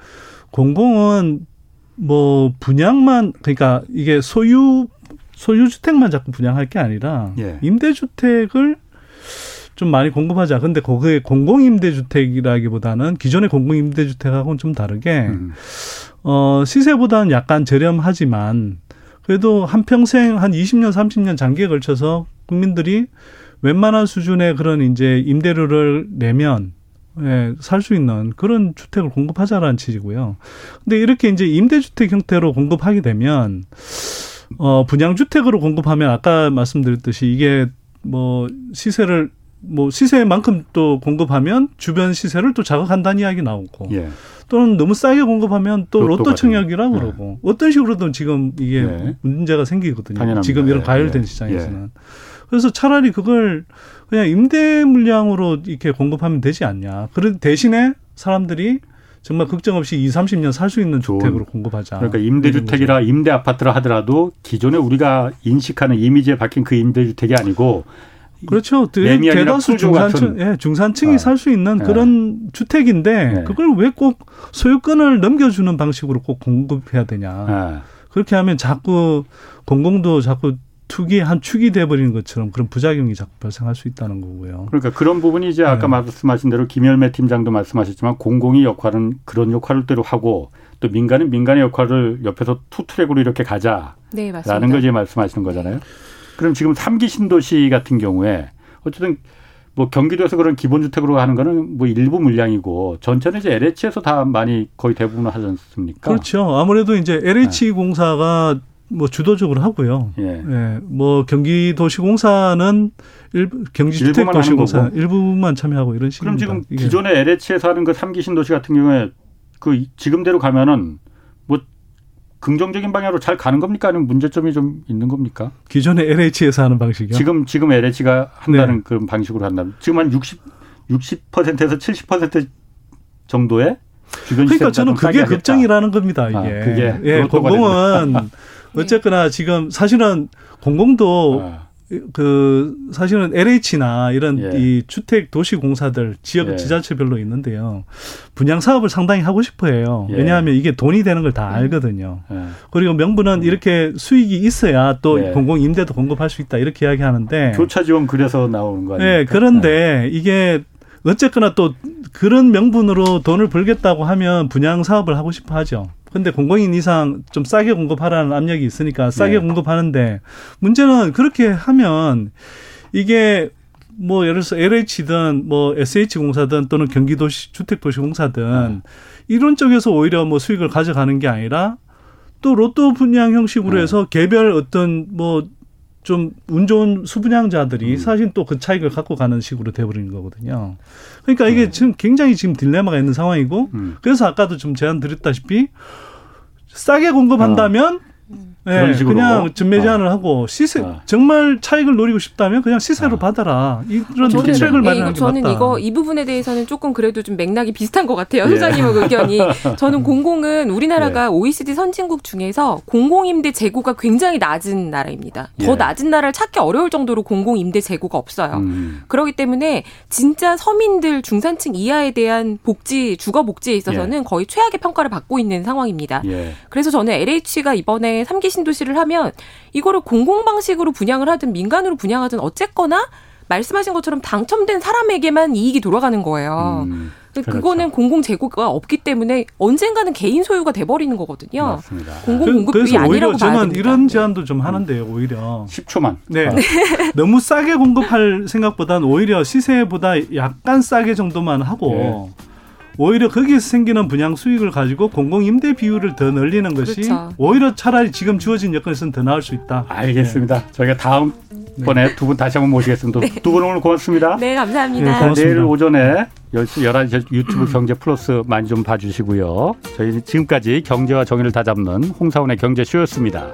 공공은 뭐 분양만 그러니까 이게 소유 소유 주택만 자꾸 분양할 게 아니라 예. 임대주택을 좀 많이 공급하자. 근데 거기에 공공임대주택이라기보다는 기존의 공공임대주택하고는 좀 다르게 음. 어 시세보다는 약간 저렴하지만 그래도 한 평생 한 20년 30년 장기에 걸쳐서 국민들이 웬만한 수준의 그런 이제 임대료를 내면 예, 살 수 있는 그런 주택을 공급하자라는 취지고요. 근데 이렇게 이제 임대주택 형태로 공급하게 되면 어 분양주택으로 공급하면 아까 말씀드렸듯이 이게 뭐 시세를 뭐 시세만큼 또 공급하면 주변 시세를 또 자극한다는 이야기 나오고 예. 또는 너무 싸게 공급하면 또 로또, 로또 청약이라 고 예. 그러고 어떤 식으로든 지금 이게 예. 문제가 생기거든요. 당연합니다. 지금 이런 과열된 예. 시장에서는. 그래서 차라리 그걸 그냥 임대 물량으로 이렇게 공급하면 되지 않냐. 그런 대신에 사람들이 정말 걱정 없이 2, 30년 살 수 있는 주택으로 공급하자. 그러니까 임대주택이라 임대 아파트라 하더라도 기존에 우리가 인식하는 이미지에 박힌 그 임대주택이 아니고 그렇죠. 대다수 중산층, 예, 중산층이 아, 살수 있는 예. 그런 주택인데 네. 그걸 왜 꼭 소유권을 넘겨주는 방식으로 꼭 공급해야 되냐. 아. 그렇게 하면 자꾸 공공도 자꾸 투기 한 축이 돼버리는 것처럼 그런 부작용이 자꾸 발생할 수 있다는 거고요. 그러니까 그런 부분이 이제 아까 네. 말씀하신 대로 김열매 팀장도 말씀하셨지만 공공이 역할은 그런 역할을 대로 하고 또 민간은 민간의 역할을 옆에서 투트랙으로 이렇게 가자라는 네, 거지 말씀하시는 거잖아요. 그럼 지금 삼기 신도시 같은 경우에 어쨌든 뭐 경기도에서 그런 기본주택으로 하는 거는 뭐 일부 물량이고 전체는 이제 LH에서 다 많이 거의 대부분 하지 않습니까? 그렇죠. 아무래도 이제 LH 공사가 뭐 주도적으로 하고요. 예. 예. 뭐 경기도시공사는 일부 경기주택도시공사 일부만 참여하고 이런 식입니다. 그럼 지금 기존에 LH에서 하는 그 삼기 신도시 같은 경우에 그 지금대로 가면은 뭐 긍정적인 방향으로 잘 가는 겁니까? 아니면 문제점이 좀 있는 겁니까? 기존에 LH에서 하는 방식이요? 지금 지금 LH가 한다는 네. 그런 방식으로 한다면 지금 한 60, 60%에서 70% 정도의 주변 그러니까 저는 그게 걱정이라는 겁니다. 이게. 아, 그게 예, 공공은 어쨌거나 지금 사실은 공공도 아. 그 사실은 LH나 이런 예. 이 주택 도시 공사들 지역 예. 지자체별로 있는데요. 분양 사업을 상당히 하고 싶어 해요. 예. 왜냐하면 이게 돈이 되는 걸 다 알거든요. 예. 그리고 명분은 음. 이렇게 수익이 있어야 또 예. 공공 임대도 공급할 수 있다 이렇게 이야기하는데 교차 지원 그래서 나오는 거 아니에요? 네, 그런데 이게 어쨌거나 또 그런 명분으로 돈을 벌겠다고 하면 분양 사업을 하고 싶어 하죠. 근데 공공인 이상 좀 싸게 공급하라는 압력이 있으니까 싸게 네. 공급하는데 문제는 그렇게 하면 이게 뭐 예를 들어서 LH든 뭐 SH공사든 또는 경기도시 주택도시공사든 네. 이런 쪽에서 오히려 뭐 수익을 가져가는 게 아니라 또 로또 분양 형식으로 네. 해서 개별 어떤 뭐 좀 운 좋은 수분양자들이 음. 사실 또 그 차익을 갖고 가는 식으로 돼버리는 거거든요. 그러니까 이게 음. 지금 굉장히 지금 딜레마가 있는 상황이고 음. 그래서 아까도 좀 제안 드렸다시피 싸게 공급한다면 어. 네, 그냥 전매 제한을 어. 하고 시세 어. 정말 차익을 노리고 싶다면 그냥 시세로 어. 받아라 이런 정책을 마련하는 게 저는 이거 이 부분에 대해서는 조금 그래도 좀 맥락이 비슷한 것 같아요 소장님 예. 의견이 저는 공공은 우리나라가 예. OECD 선진국 중에서 공공임대 재고가 굉장히 낮은 나라입니다 더 예. 낮은 나라를 찾기 어려울 정도로 공공임대 재고가 없어요 음. 그렇기 때문에 진짜 서민들 중산층 이하에 대한 복지 주거 복지에 있어서는 예. 거의 최악의 평가를 받고 있는 상황입니다 예. 그래서 저는 LH가 이번에 3기 신도시를 하면 이거를 공공 방식으로 분양을 하든 민간으로 분양하든 어쨌거나 말씀하신 것처럼 당첨된 사람에게만 이익이 돌아가는 거예요. 음, 그렇죠. 그거는 공공 재고가 없기 때문에 언젠가는 개인 소유가 돼버리는 거거든요. 맞습니다. 공공 공급이 아니라고 봐야 됩니다. 이런 제안도 좀 하는데요, 오히려. 10초만. 네. 네. 너무 싸게 공급할 생각보다는 오히려 시세보다 약간 싸게 정도만 하고 네. 오히려 거기에서 생기는 분양 수익을 가지고 공공임대 비율을 더 늘리는 것이 그렇죠. 오히려 차라리 지금 주어진 여건에서는 더 나을 수 있다. 알겠습니다. 네. 저희가 다음 번에 네. 두분 다시 한번 모시겠습니다. 네. 두분 오늘 고맙습니다. 네, 감사합니다. 네, 고맙습니다. 내일 오전에 10시 11시 유튜브 경제 플러스 많이 좀 봐주시고요. 저희 지금까지 경제와 정의를 다잡는 홍사원의 경제쇼였습니다.